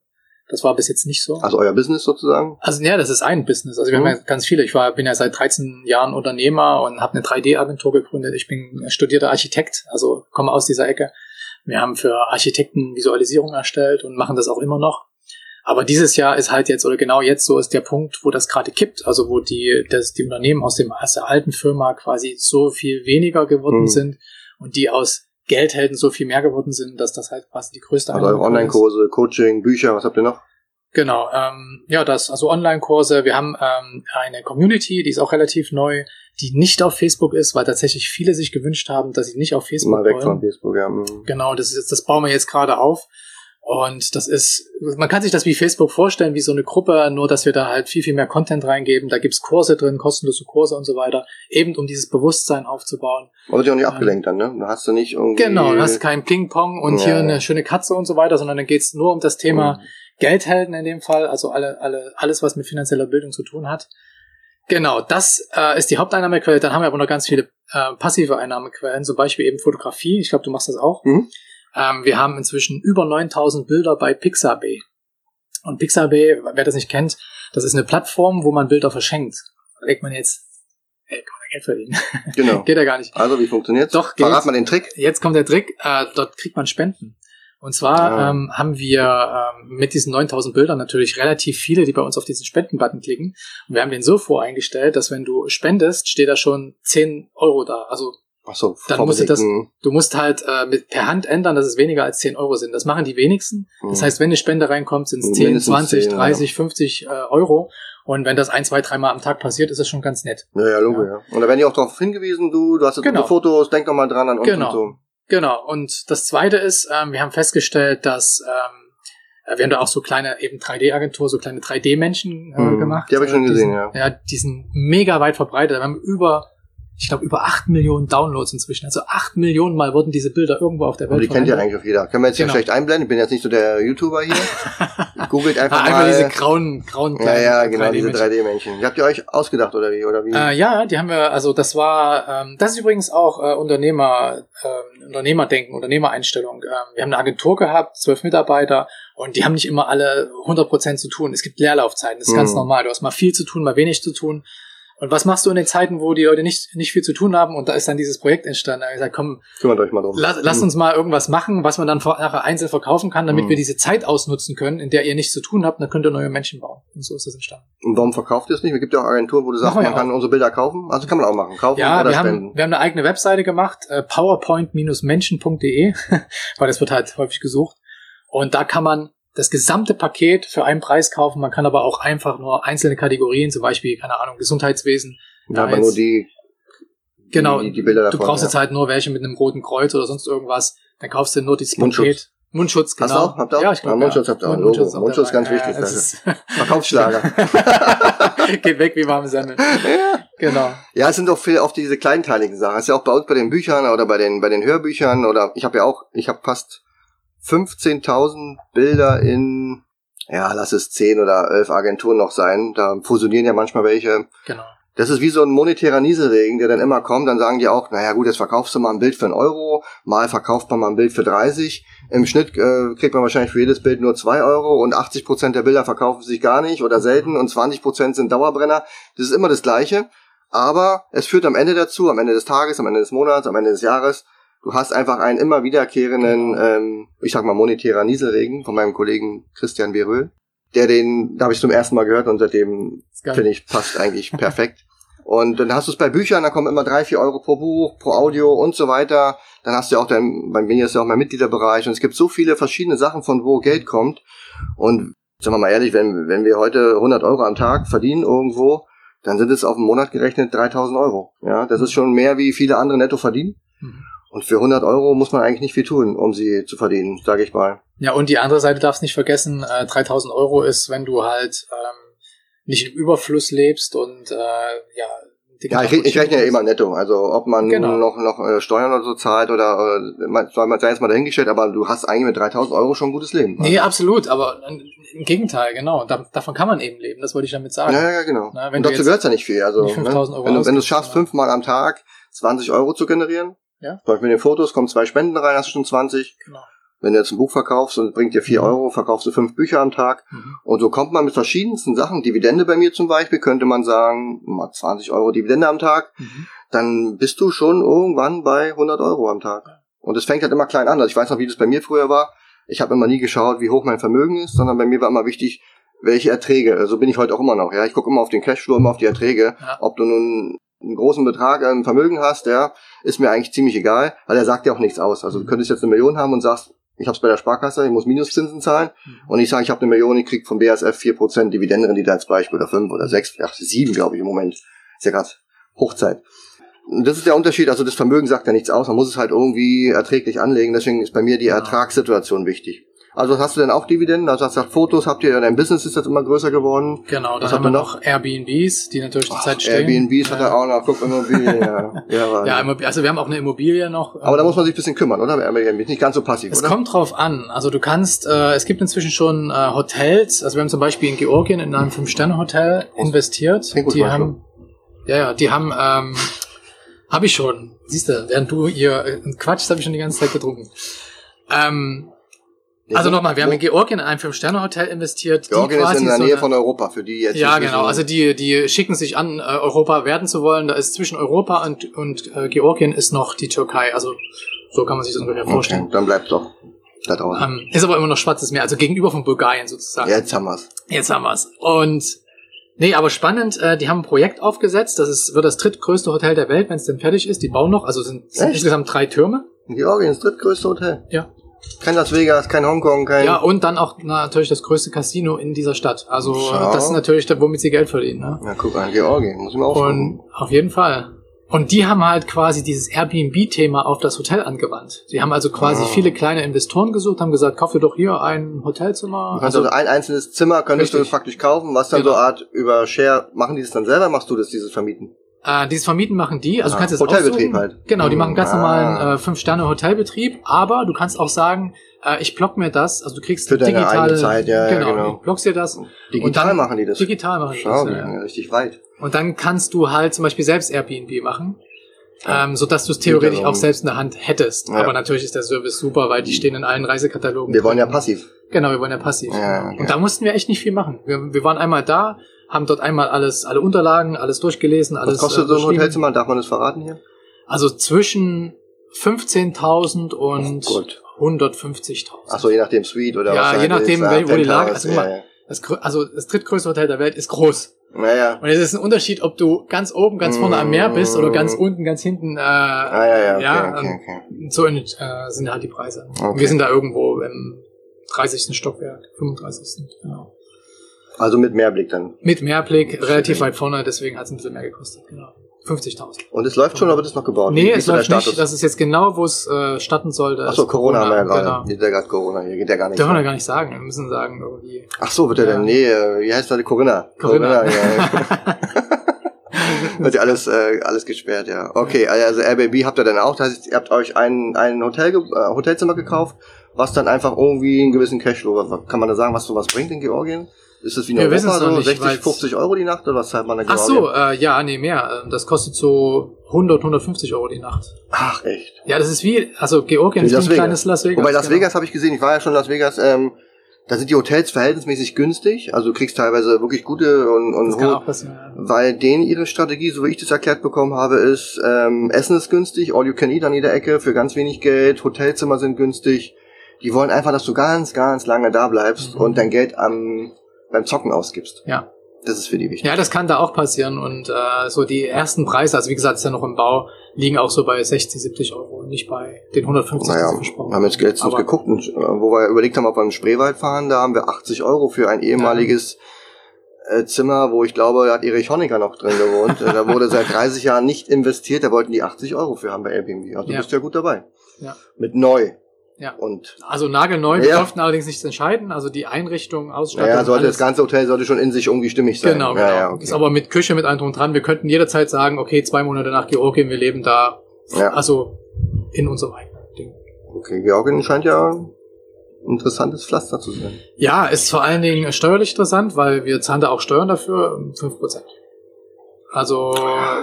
A: Das war bis jetzt nicht so.
B: Also euer Business sozusagen?
A: Also ja, das ist ein Business. Also wir mhm. haben ja ganz viele. Ich war, bin ja seit 13 Jahren Unternehmer und habe eine 3D-Agentur gegründet. Ich bin studierter Architekt, also komme aus dieser Ecke. Wir haben für Architekten Visualisierung erstellt und machen das auch immer noch. Aber dieses Jahr ist halt jetzt, oder genau jetzt so ist der Punkt, wo das gerade kippt, also wo die, dass die Unternehmen aus dem aus der alten Firma quasi so viel weniger geworden mhm. sind und die aus Geldhelden so viel mehr geworden sind, dass das halt quasi die größte
B: Also eure Online-Kurse, Coaching, Bücher, was habt ihr noch?
A: Genau, ähm, ja, das, also Online-Kurse. Wir haben ähm, eine Community, die ist auch relativ neu, die nicht auf Facebook ist, weil tatsächlich viele sich gewünscht haben, dass sie nicht auf Facebook
B: Mal weg
A: wollen.
B: von Facebook, ja. Mhm.
A: Genau, das ist das bauen wir jetzt gerade auf. Und das ist, man kann sich das wie Facebook vorstellen, wie so eine Gruppe, nur dass wir da halt viel, viel mehr Content reingeben. Da gibt's Kurse drin, kostenlose Kurse und so weiter, eben um dieses Bewusstsein aufzubauen.
B: Aber wird ja auch nicht abgelenkt dann, ne? Da hast du nicht irgendwie...
A: Genau, du hast kein Ping-Pong und
B: Ja,
A: hier eine schöne Katze und so weiter, sondern dann geht's nur um das Thema
B: Mhm.
A: Geldhelden in dem Fall, also alle, alle, alles, was mit finanzieller Bildung zu tun hat. Genau, das äh, ist die Haupteinnahmequelle. Dann haben wir aber noch ganz viele äh, passive Einnahmequellen, zum Beispiel eben Fotografie. Ich glaube, du machst das auch.
B: Mhm.
A: Ähm, wir haben inzwischen über 9000 Bilder bei Pixabay. Und Pixabay, wer das nicht kennt, das ist eine Plattform, wo man Bilder verschenkt. Da legt man jetzt, ey, kann man Geld verdienen.
B: Genau.
A: Geht ja gar nicht.
B: Also, wie funktioniert's?
A: Doch,
B: Verrat
A: geht's.
B: mal den Trick.
A: Jetzt kommt der Trick, äh, dort kriegt man Spenden. Und zwar
B: Ah.
A: ähm, haben wir ähm, mit diesen 9000 Bildern natürlich relativ viele, die bei uns auf diesen Spenden-Button klicken. Und wir haben den so voreingestellt, dass wenn du spendest, steht da schon 10 Euro da. Also
B: Ach so,
A: Dann musst du das- du musst halt äh, mit per Hand ändern, dass es weniger als 10 Euro sind. Das machen die wenigsten. Das
B: Mhm.
A: heißt, wenn eine Spende reinkommt, sind es 10,
B: Mindestens
A: 20,
B: 10, ja.
A: 30, 50 äh, Euro. Und wenn das ein, zwei, dreimal am Tag passiert, ist das schon ganz nett.
B: Ja, ja, Logo, ja. Und da werden die auch darauf hingewiesen, du, du hast jetzt
A: Genau.
B: Fotos, denk doch mal dran an uns
A: Genau.
B: und so.
A: Genau. Und das Zweite ist, ähm, wir haben festgestellt, dass ähm, äh, wir haben da auch so kleine eben 3D-Agentur, so kleine 3D-Menschen äh,
B: Mhm.
A: gemacht.
B: Die hab ich schon
A: Äh,
B: gesehen,
A: die sind, ja. Die sind mega weit verbreitet. Wir haben über, ich glaube, über 8 Millionen Downloads inzwischen. Also 8 Millionen Mal wurden diese Bilder irgendwo auf der
B: Und
A: Welt
B: die kennt ja eigentlich auch jeder. Können wir jetzt
A: Genau.
B: ja schlecht einblenden. Ich bin jetzt nicht so der YouTuber hier. Googelt einfach
A: Ah, einmal
B: mal.
A: diese grauen, grauen
B: ja,
A: kleinen
B: ja, genau,
A: 3D
B: diese
A: Menschen.
B: 3D-Männchen. Die habt ihr euch ausgedacht, oder wie? Oder wie?
A: Äh, ja, die haben wir, also das war, ähm, das ist übrigens auch äh, Unternehmer, ähm, Unternehmerdenken, Unternehmereinstellung. Ähm, wir haben eine Agentur gehabt, zwölf Mitarbeiter und die haben nicht immer alle 100% zu tun. Es gibt Leerlaufzeiten, das ist ganz
B: Mhm.
A: normal. Du hast mal viel zu tun, mal wenig zu tun. Und was machst du in den Zeiten, wo die Leute nicht, nicht viel zu tun haben? Und da ist dann dieses Projekt entstanden. Da habe ich gesagt, komm,
B: Kümmert euch mal drum.
A: lass, lasst uns mal irgendwas machen, was man dann nachher einzeln verkaufen kann, damit
B: Mhm.
A: wir diese Zeit ausnutzen können, in der ihr nichts zu tun habt. Dann könnt ihr neue Menschen bauen. Und so ist das entstanden.
B: Und warum verkauft ihr es nicht? Es gibt ja auch Agenturen, wo du sagst, man kann unsere Bilder kaufen. Also kann man auch machen. Kaufen
A: Ja,
B: oder
A: wir haben,
B: spenden.
A: wir haben eine eigene Webseite gemacht, äh, powerpoint-menschen.de, weil das wird halt häufig gesucht. Und da kann man das gesamte Paket für einen Preis kaufen. Man kann aber auch einfach nur einzelne Kategorien, zum Beispiel, keine Ahnung, Gesundheitswesen.
B: Ja,
A: da
B: aber nur die,
A: Genau,
B: die, die Bilder
A: du
B: davon.
A: brauchst
B: ja.
A: jetzt halt nur welche mit einem roten Kreuz oder sonst irgendwas. Dann kaufst du nur dieses
B: Mundschutz.
A: Paket. Mundschutz,
B: Hast
A: genau.
B: du auch? Habt ihr auch?
A: Ja, ich glaube,
B: Ja, Mundschutz
A: ja.
B: habt ihr auch.
A: Mund-
B: Logo.
A: ist auch
B: Mundschutz ganz wichtig,
A: Ja,
B: das
A: ist
B: Verkaufsschlager.
A: Geht weg wie warme Semmel. Genau.
B: Ja, es sind doch viel oft diese kleinteiligen Sachen. Das ist ja auch bei uns bei den Büchern oder bei den bei den Hörbüchern oder ich habe ja auch, ich habe fast 15.000 Bilder in ja, lass es 10 oder 11 Agenturen noch sein. Da fusionieren ja manchmal welche.
A: Genau.
B: Das ist wie so ein monetärer Nieselregen, der dann immer kommt. Dann sagen die auch, naja gut, jetzt verkaufst du mal ein Bild für einen Euro, mal verkauft man mal ein Bild für 30. Im Schnitt äh, kriegt man wahrscheinlich für jedes Bild nur 2 Euro und 80 Prozent der Bilder verkaufen sich gar nicht oder selten und 20 Prozent sind Dauerbrenner. Das ist immer das Gleiche. Aber es führt am Ende dazu, am Ende des Tages, am Ende des Monats, am Ende des Jahres, du hast einfach einen immer wiederkehrenden, ähm, ich sag mal, monetärer Nieselregen von meinem Kollegen Christian Beröhl. Der den, da habe ich zum ersten Mal gehört und seitdem finde ich, passt eigentlich perfekt. Und dann hast du es bei Büchern, da kommen immer drei, vier Euro pro Buch, pro Audio und so weiter. Dann hast du ja auch dein, bei mir ist ja auch mein Mitgliederbereich und es gibt so viele verschiedene Sachen, von wo Geld kommt. Und sagen wir mal ehrlich, wenn, wenn wir heute 100 Euro am Tag verdienen irgendwo, dann sind es auf einen Monat gerechnet 3000 Euro. Ja, das ist schon mehr, wie viele andere netto verdienen.
A: Mhm.
B: Und für 100 Euro muss man eigentlich nicht viel tun, um sie zu verdienen, sage ich mal.
A: Ja, und die andere Seite darfst nicht vergessen, äh, 3000 Euro ist, wenn du halt ähm, nicht im Überfluss lebst und äh, ja. die
B: Ja, ich, ich rechne ja immer netto. Also ob man
A: Genau.
B: noch noch äh, Steuern oder so zahlt oder äh, man- soll man sei jetzt mal dahingestellt, aber du hast eigentlich mit 3000 Euro schon ein gutes Leben.
A: Nee, absolut, aber äh, im Gegenteil, genau. Da, davon kann man eben leben, das wollte ich damit sagen.
B: Ja, ja, genau.
A: Na, wenn
B: und dazu
A: jetzt
B: gehört's ja nicht viel. Also,
A: nicht
B: ne?
A: 5000 Euro
B: wenn, du, wenn du es schaffst, fünfmal am Tag 20 Euro zu generieren,
A: Ja.
B: zum Beispiel mit den Fotos kommen zwei Spenden rein, hast du schon 20.
A: Genau.
B: Wenn du jetzt ein Buch verkaufst und bringt dir 4
A: Mhm.
B: Euro, verkaufst du fünf Bücher am Tag.
A: Mhm.
B: Und so kommt man mit verschiedensten Sachen. Dividende bei mir zum Beispiel, könnte man sagen, mal 20 Euro Dividende am Tag.
A: Mhm.
B: dann bist du schon irgendwann bei 100 Euro am Tag. Und es fängt halt immer klein an. Also ich weiß noch, wie das bei mir früher war. Ich habe immer nie geschaut, wie hoch mein Vermögen ist, sondern bei mir war immer wichtig, welche Erträge. So bin ich heute auch immer noch. Ja, ich gucke immer auf den Cashflow, immer auf die Erträge.
A: Ja.
B: Ob du nun einen großen Betrag an Vermögen hast, ja, ist mir eigentlich ziemlich egal, weil er sagt ja auch nichts aus. Also du könntest jetzt eine Million haben und sagst, ich habe es bei der Sparkasse, ich muss Minuszinsen zahlen mhm. und ich sage, ich habe eine Million, ich krieg vom BASF 4% Dividendenrendite als Beispiel oder 5 oder 6, ja, 7 glaube ich im Moment. Ist ja gerade Hochzeit. Das ist der Unterschied, also das Vermögen sagt ja nichts aus, man muss es halt irgendwie erträglich anlegen, deswegen ist bei mir die Ertragssituation wichtig. Also hast du denn auch Dividenden? Also hast du Fotos habt ihr, dein Business ist jetzt immer größer geworden.
A: Genau, da haben wir noch Airbnbs, die natürlich zur Zeit stehen.
B: Airbnbs hat er auch noch, guck, Immobilien, ja.
A: ja, ja, also wir haben auch eine Immobilie noch.
B: Aber da muss man sich ein bisschen kümmern, oder? Airbnb nicht ganz so passiv,
A: es kommt drauf an. Also du kannst, äh, es gibt inzwischen schon äh, Hotels, also wir haben zum Beispiel in Georgien in einem Fünf-Sterne-Hotel investiert. Die haben, ja, ja, die haben, ähm, habe ich schon. Siehst du, während du ihr äh, Quatsch, habe ich schon die ganze Zeit getrunken. Ähm, also nochmal, wir haben in Georgien in ein Fünf-Sterne-Hotel investiert.
B: Georgien ist in der Nähe von Europa, für die jetzt.
A: Ja, genau. Also die, die schicken sich an, äh, Europa werden zu wollen. Da ist zwischen Europa und, und äh, Georgien ist noch die Türkei. Also so kann man sich das ungefähr vorstellen.
B: Okay, dann bleibt doch.
A: Da ähm, ist aber immer noch Schwarzes Meer, also gegenüber von Bulgarien sozusagen.
B: Jetzt haben wir's.
A: Jetzt haben wir's. Und nee, aber spannend, äh, die haben ein Projekt aufgesetzt. Das ist, wird das drittgrößte Hotel der Welt, wenn es denn fertig ist. Die bauen noch, also sind, sind insgesamt drei Türme.
B: Georgien ist das drittgrößte Hotel.
A: Ja.
B: Kein Las Vegas, kein Hongkong, kein.
A: Ja, und dann auch na, natürlich das größte Casino in dieser Stadt. Also Schau. das ist natürlich, womit sie Geld verdienen. Ne?
B: Ja, guck an, Georgien, muss ich mal
A: aufnehmen. Und auf jeden Fall. Und die haben halt quasi dieses Airbnb-Thema auf das Hotel angewandt. Die haben also quasi ah. viele kleine Investoren gesucht, haben gesagt, kauf dir doch hier ein Hotelzimmer.
B: Du kannst also, also ein einzelnes Zimmer könntest richtig. du praktisch kaufen, was dann genau. so Art über Share, machen die das dann selber, machst du das, dieses Vermieten?
A: Äh, dieses Vermieten machen die, also ah, du kannst es
B: Hotelbetrieb halt.
A: Genau, die machen ganz ah. normalen äh, fünf Sterne Hotelbetrieb, aber du kannst auch sagen, äh, ich block mir das, also du kriegst
B: für deine digitale Zeit, ja,
A: genau,
B: ja, genau.
A: Du blockst dir das.
B: Digital dann, machen die das.
A: Digital machen
B: die Schau, das. Ja. richtig weit.
A: Und dann kannst du halt zum Beispiel selbst Airbnb machen. Ja. Ähm, so dass du es theoretisch auch selbst in der Hand hättest. Ja. Aber natürlich ist der Service super, weil die stehen in allen Reisekatalogen.
B: Wir wollen ja passiv.
A: Genau, wir wollen ja passiv. Ja, okay. Und da mussten wir echt nicht viel machen. Wir, wir waren einmal da, haben dort einmal alles, alle Unterlagen, alles durchgelesen, alles.
B: Was kostet äh, so ein Hotelzimmer? Darf man das verraten hier?
A: Also zwischen 15.000 und oh 150.000.
B: Achso, je nachdem Suite oder
A: ja,
B: was.
A: Ja, je nachdem, ist, wo die Lage. Also, ja, ja. Das, also das drittgrößte Hotel der Welt ist groß.
B: Naja.
A: Und es ist ein Unterschied, ob du ganz oben, ganz vorne am Meer bist oder ganz unten, ganz hinten. Äh,
B: ah, ja, ja, okay, ja okay,
A: okay. So in, äh, sind halt die Preise. Okay. Wir sind da irgendwo im 30. Stockwerk, 35. Genau.
B: Also mit Mehrblick dann?
A: Mit Mehrblick, relativ weit vorne, deswegen hat es ein bisschen mehr gekostet, genau. 50.000.
B: Und es läuft schon, aber wird es noch gebaut?
A: Nee, es läuft nicht. Das ist jetzt genau, wo es äh, starten soll.
B: Ach so, Corona, Corona haben wir ja gerade. Genau. Ja gerade Corona, hier geht ja gar nicht.
A: Dürfen wir gar nicht sagen. Wir müssen sagen irgendwie.
B: Ach so, wird er ja. denn? Nee, äh, wie heißt das? Corinna.
A: Corinna,
B: Corinna ja. Wird ja alles, äh, alles gesperrt, ja. Okay, also Airbnb habt ihr dann auch. Das heißt, ihr habt euch ein, ein Hotel, äh, Hotelzimmer gekauft, was dann einfach irgendwie einen gewissen Cashflow, kann man da sagen, was sowas bringt in Georgien? Ist das wie in
A: Wir
B: Europa
A: so,
B: nicht, 60, 50 Euro die Nacht oder was zahlt man da
A: Ach so, äh, ja, nee, mehr. Das kostet so 100, 150 Euro die Nacht.
B: Ach, echt?
A: Ja, das ist wie, also Georgien ist wie ein kleines Las Vegas.
B: Wobei Las genau. Vegas habe ich gesehen, ich war ja schon in Las Vegas, ähm, da sind die Hotels verhältnismäßig günstig, also du kriegst teilweise wirklich gute und, und
A: das kann auch passieren, ja.
B: weil denen ihre Strategie, so wie ich das erklärt bekommen habe, ist, ähm, Essen ist günstig, all you can eat an jeder Ecke für ganz wenig Geld, Hotelzimmer sind günstig. Die wollen einfach, dass du ganz, ganz lange da bleibst mhm. und dein Geld am beim Zocken ausgibst.
A: Ja.
B: Das ist für die wichtig.
A: Ja, das kann da auch passieren. Und äh, so die ersten Preise, also wie gesagt, ist ja noch im Bau, liegen auch so bei 60, 70 Euro und nicht bei den 150,
B: naja, versprochen haben. Wir haben jetzt letztens Aber geguckt, und, äh, wo wir überlegt haben, ob wir im Spreewald fahren, da haben wir 80 Euro für ein ehemaliges ja. äh, Zimmer, wo ich glaube, da hat Erich Honecker noch drin gewohnt. Äh, da wurde seit 30 Jahren nicht investiert, da wollten die 80 Euro für haben bei Airbnb. Also du ja. bist ja gut dabei.
A: Ja.
B: Mit neu.
A: Ja. Und also nagelneu, wir ja. durften allerdings nichts entscheiden. Also die Einrichtung, Ausstattung.
B: Ja, sollte das ganze Hotel sollte schon in sich irgendwie stimmig sein.
A: Genau, genau. Ja, ja, okay. Ist aber mit Küche, mit allem drum dran. Wir könnten jederzeit sagen, okay, zwei Monate nach Georgien, wir leben da. Ja. Also in unserem eigenen Ding.
B: Okay, Georgien scheint ja ein interessantes Pflaster zu sein.
A: Ja, ist vor allen Dingen steuerlich interessant, weil wir zahlen da auch Steuern dafür, fünf Prozent. Also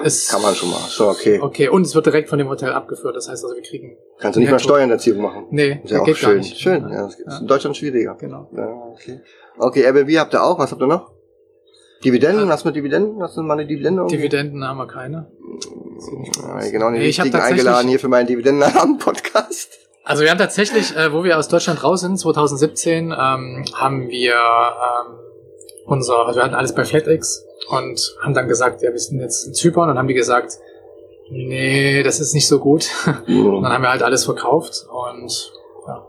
A: es
B: kann man schon mal. Schon okay.
A: Okay, und es wird direkt von dem Hotel abgeführt. Das heißt also, wir kriegen.
B: Kannst du nicht mal Steuererziehung machen?
A: Nee,
B: ist ja auch
A: geht
B: schön.
A: nicht.
B: Schön. Ja, das ist in Deutschland schwieriger.
A: Genau.
B: Ja, okay. Okay, Airbnb habt ihr auch. Was habt ihr noch? Dividenden? Was mit Dividenden? Hast du mal eine Dividende?
A: Irgendwie? Dividenden haben wir keine.
B: Ja, genau, die nee, richtigen eingeladen hier für meinen Dividendenalarm-Podcast.
A: Also wir haben tatsächlich, äh, wo wir aus Deutschland raus sind, 2017, ähm, haben wir ähm, unser, also wir hatten alles bei FlatEx und haben dann gesagt, ja, wir sind jetzt in Zypern und haben die gesagt, nee, das ist nicht so gut. Und dann haben wir halt alles verkauft und ja,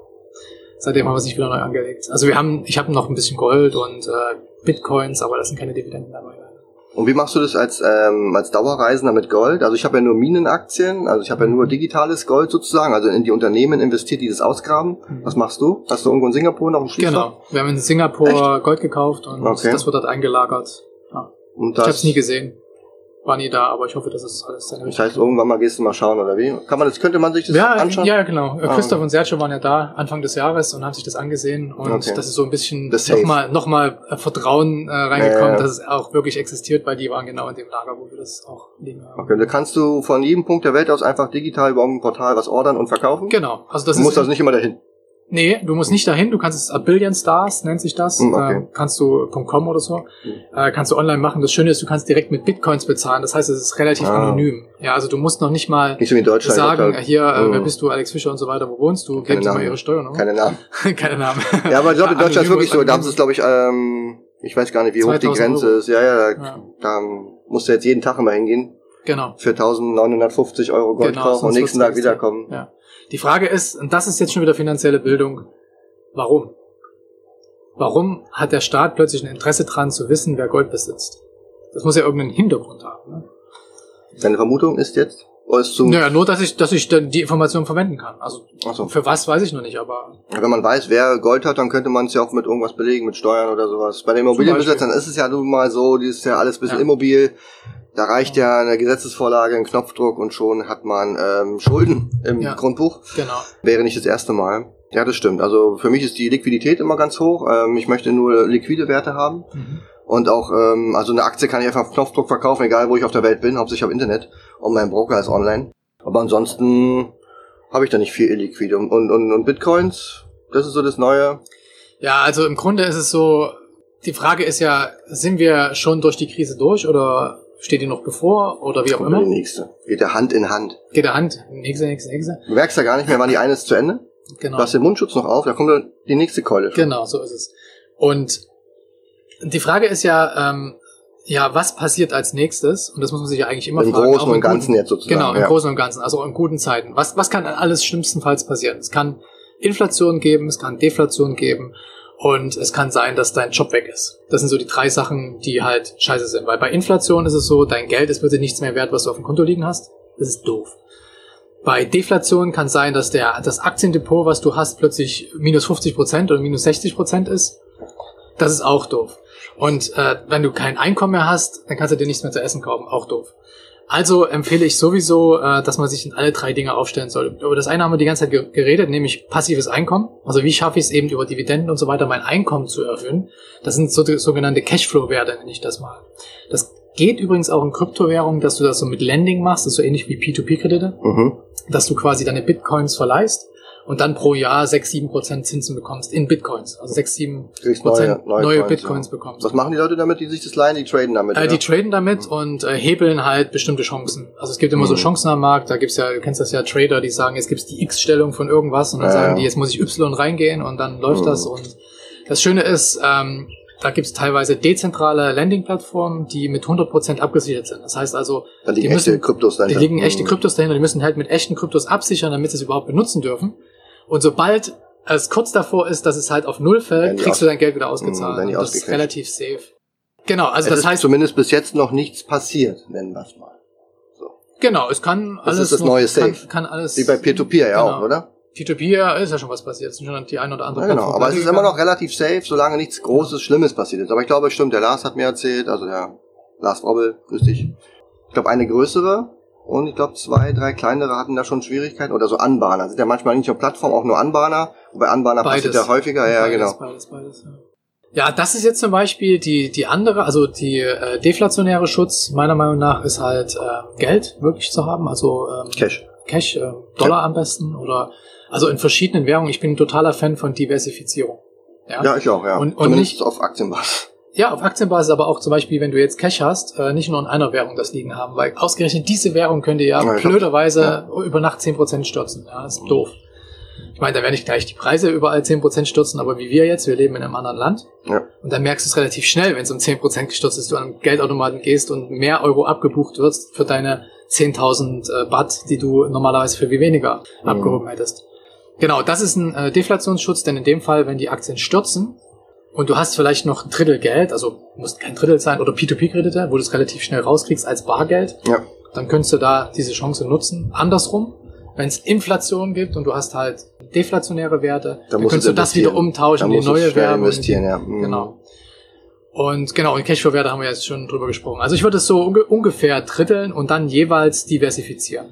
A: seitdem haben wir es nicht wieder neu angelegt. Also wir haben, ich habe noch ein bisschen Gold und äh, Bitcoins, aber das sind keine Dividenden dabei.
B: Und wie machst du das als, ähm, als Dauerreisender mit Gold? Also ich habe ja nur Minenaktien, also ich habe ja nur digitales Gold sozusagen, also in die Unternehmen investiert, die das ausgraben.
A: Mhm.
B: Was machst du? Hast du irgendwo in Singapur noch einen Schließfach?
A: Genau. Wir haben in Singapur Gold gekauft und
B: Okay.
A: das wird dort eingelagert. Ja.
B: Und
A: Ich habe
B: das,
A: es nie gesehen. War nie da, aber ich hoffe, dass es alles seine
B: das heißt, irgendwann mal gehst du mal schauen, oder wie? Kann man das, könnte man sich das
A: ja,
B: anschauen?
A: ja, genau.
B: Ah,
A: Christoph
B: okay.
A: und Sergio waren ja da Anfang des Jahres und haben sich das angesehen und
B: Okay.
A: das ist so ein bisschen
B: Das
A: nochmal noch mal äh, Vertrauen äh, reingekommen,
B: Ja, ja.
A: dass es auch wirklich existiert, weil die waren genau in dem Lager, wo wir das auch liegen haben.
B: Okay, da kannst du von jedem Punkt der Welt aus einfach digital über irgendein Portal was ordern und verkaufen?
A: Genau. Also das
B: du musst
A: ist
B: also nicht immer dahin.
A: Nee, du musst nicht dahin, du kannst es A Billion Stars, nennt sich das.
B: Hm, okay.
A: äh, kannst du .com oder so, äh, kannst du online machen. Das Schöne ist, du kannst direkt mit Bitcoins bezahlen. Das heißt, es ist relativ
B: Ah.
A: anonym. Ja, also du musst noch nicht mal
B: Nicht so
A: sagen, äh, hier, äh,
B: Mhm.
A: wer bist du, Alex Fischer und so weiter, wo wohnst du? Sie mal. Ihre Steuernummer.
B: Keine Namen.
A: Keine Namen.
B: Ja, aber ich glaube, in Deutschland ist wirklich so, da haben sie es, glaube ich, ähm, ich weiß gar nicht, wie hoch die
A: 2000
B: Grenze
A: Euro.
B: ist. Ja, ja, da,
A: Ja.
B: da musst du jetzt jeden Tag immer hingehen,
A: Genau.
B: für 1950 Euro Gold
A: Genau,
B: kaufen und nächsten Tag wiederkommen.
A: Ja. Die Frage ist, und das ist jetzt schon wieder finanzielle Bildung, warum? Warum hat der Staat plötzlich ein Interesse dran zu wissen, wer Gold besitzt? Das muss ja irgendeinen Hintergrund haben. Ne?
B: Deine Vermutung ist jetzt? Ist zum,
A: Naja, nur, dass ich, dass ich dann die Information verwenden kann. Also,
B: so.
A: für was weiß ich noch nicht, aber
B: Wenn man weiß, wer Gold hat, dann könnte man es ja auch mit irgendwas belegen, mit Steuern oder sowas. Bei den Immobilienbesitzern ist es ja nun mal so, die ist ja alles ein bisschen
A: Ja.
B: immobil. Da reicht ja eine Gesetzesvorlage, ein Knopfdruck und schon hat man ähm, Schulden im
A: Ja.
B: Grundbuch.
A: genau.
B: Wäre nicht das erste Mal. Ja, das stimmt. Also für mich ist die Liquidität immer ganz hoch. Ähm, ich möchte nur liquide Werte haben.
A: Mhm.
B: Und auch, ähm, also eine Aktie kann ich einfach auf Knopfdruck verkaufen, egal wo ich auf der Welt bin, hauptsächlich auf Internet. Und mein Broker ist online. Aber ansonsten habe ich da nicht viel illiquide. Und, und, und, Bitcoins, das ist so das Neue.
A: Ja, also im Grunde ist es so, die Frage ist ja, sind wir schon durch die Krise durch oder steht die noch bevor oder wie auch
B: Kommt die
A: immer?
B: nächste. Geht der Hand in Hand.
A: Geht der Hand, nächste, nächste, nächste.
B: Du merkst ja gar nicht mehr, wann die eine ist zu Ende.
A: Genau.
B: Du hast den Mundschutz noch auf, da kommt dann die nächste Keule. schon.
A: Genau, so ist es. Und die Frage ist ja, ähm, ja, was passiert als nächstes? Und das muss man sich ja eigentlich immer
B: Im
A: fragen.
B: Großen
A: auch in
B: und Ganzen
A: guten,
B: jetzt sozusagen,
A: Genau, im
B: ja.
A: Großen und Ganzen, also in guten Zeiten. Was, was kann alles schlimmstenfalls passieren? Es kann Inflation geben, es kann Deflation geben und es kann sein, dass dein Job weg ist. Das sind so die drei Sachen, die halt scheiße sind. Weil bei Inflation ist es so, dein Geld ist plötzlich nichts mehr wert, was du auf dem Konto liegen hast. Das ist doof. Bei Deflation kann sein, dass der, das Aktiendepot, was du hast, plötzlich minus 50 Prozent oder minus 60 Prozent ist. Das ist auch doof. Und äh, wenn du kein Einkommen mehr hast, dann kannst du dir nichts mehr zu essen kaufen. Auch doof. Also empfehle ich sowieso, äh, dass man sich in alle drei Dinge aufstellen soll. Über das eine haben wir die ganze Zeit ge- geredet, nämlich passives Einkommen. Also wie schaffe ich es eben über Dividenden und so weiter, mein Einkommen zu erhöhen. Das sind so sogenannte Cashflow-Werte, nenne ich das mal. Das geht übrigens auch in Kryptowährungen, dass du das so mit Lending machst, das ist so ähnlich wie P2P-Kredite
B: Mhm.
A: dass du quasi deine Bitcoins verleihst und dann pro Jahr 6, 7 Prozent Zinsen bekommst in Bitcoins. Also 6, 7
B: Kriegst
A: Prozent
B: neue-
A: neue,
B: neue Coins,
A: Bitcoins
B: ja.
A: bekommst.
B: Was machen die Leute damit, die sich das leihen? Die traden damit,
A: Äh, die traden damit und äh, hebeln halt bestimmte Chancen. Also es gibt immer so
B: Mhm.
A: Chancen am Markt, da gibt's ja, du kennst das ja, Trader, die sagen, jetzt gibt's die X-Stellung von irgendwas und dann
B: Ja,
A: sagen die, jetzt muss ich Y reingehen und dann läuft
B: Mhm.
A: das und das Schöne ist, ähm, da gibt's teilweise dezentrale Landing-Plattformen, die mit 100% abgesichert sind. Das heißt also,
B: da liegen
A: die
B: echte
A: müssen-
B: Kryptos
A: die
B: dahinter.
A: liegen echte
B: Mhm.
A: Kryptos dahinter, die müssen halt mit echten Kryptos absichern, damit sie es überhaupt benutzen dürfen. Und sobald es kurz davor ist, dass es halt auf Null fällt, kriegst du dein Geld wieder ausgezahlt. Und das ist relativ safe. Genau, also
B: es
A: das
B: ist
A: heißt,
B: zumindest bis jetzt noch nichts passiert, nennen wir es mal. So.
A: genau, es kann
B: Das
A: alles.
B: ist das
A: noch-
B: neue
A: kann,
B: Safe.
A: kann alles.
B: Wie bei Peer-to-Peer ja
A: Genau.
B: auch, oder?
A: P2P ist ja schon was passiert. Es sind schon die ein oder andere
B: Ja, genau. Aber es ist immer noch relativ safe, solange nichts Großes, Schlimmes passiert ist. Aber ich glaube, es stimmt, der Lars hat mir erzählt, also der Lars Robbel, grüß dich. Ich glaube, eine größere und ich glaube, zwei, drei kleinere hatten da schon Schwierigkeiten. Oder so Anbahner. Sind ja manchmal nicht auf Plattform, auch nur Anbahner. Und bei Anbahner passiert
A: Beides.
B: ja häufiger, ja,
A: beides,
B: genau.
A: Beides, beides, ja. ja, das ist jetzt zum Beispiel die, die andere, also die äh, deflationäre Schutz, meiner Meinung nach, ist halt äh, Geld wirklich zu haben, also ähm,
B: Cash.
A: Cash, äh, Dollar am besten oder also in verschiedenen Währungen. Ich bin ein totaler Fan von Diversifizierung. Ja,
B: Ja, ich auch, ja.
A: Und- und
B: Zumindest
A: nicht-
B: auf Aktienbasis.
A: Ja auf Aktienbasis, aber auch zum Beispiel, wenn du jetzt Cash hast, äh, nicht nur in einer Währung das liegen haben, weil ausgerechnet diese Währung könnte ja
B: Ja,
A: blöderweise über Nacht 10% stürzen. Ja, das ist doof. Ich meine, da werden nicht gleich die Preise überall 10% stürzen, aber wie wir jetzt, wir leben in einem anderen Land.
B: Ja.
A: Und dann merkst du es relativ schnell, wenn es um 10% gestürzt ist, du an einen Geldautomaten gehst und mehr Euro abgebucht wirst für deine 10.000 äh, Baht, die du normalerweise für wie weniger
B: Mhm.
A: abgehoben hättest. Genau, das ist ein äh, Deflationsschutz, denn in dem Fall, wenn die Aktien stürzen und du hast vielleicht noch ein Drittel Geld, also muss kein Drittel sein, oder P2P-Kredite, wo du es relativ schnell rauskriegst als Bargeld,
B: Ja.
A: dann könntest du da diese Chance nutzen. Andersrum, wenn es Inflation gibt und du hast halt deflationäre Werte, dann,
B: musst
A: könntest du das wieder umtauschen
B: Dann
A: in neue Währung.
B: investieren, ja. Mhm.
A: Genau. Und genau, und Cashflow-Werte haben wir jetzt schon drüber gesprochen. Also ich würde es so unge ungefähr dritteln und dann jeweils diversifizieren.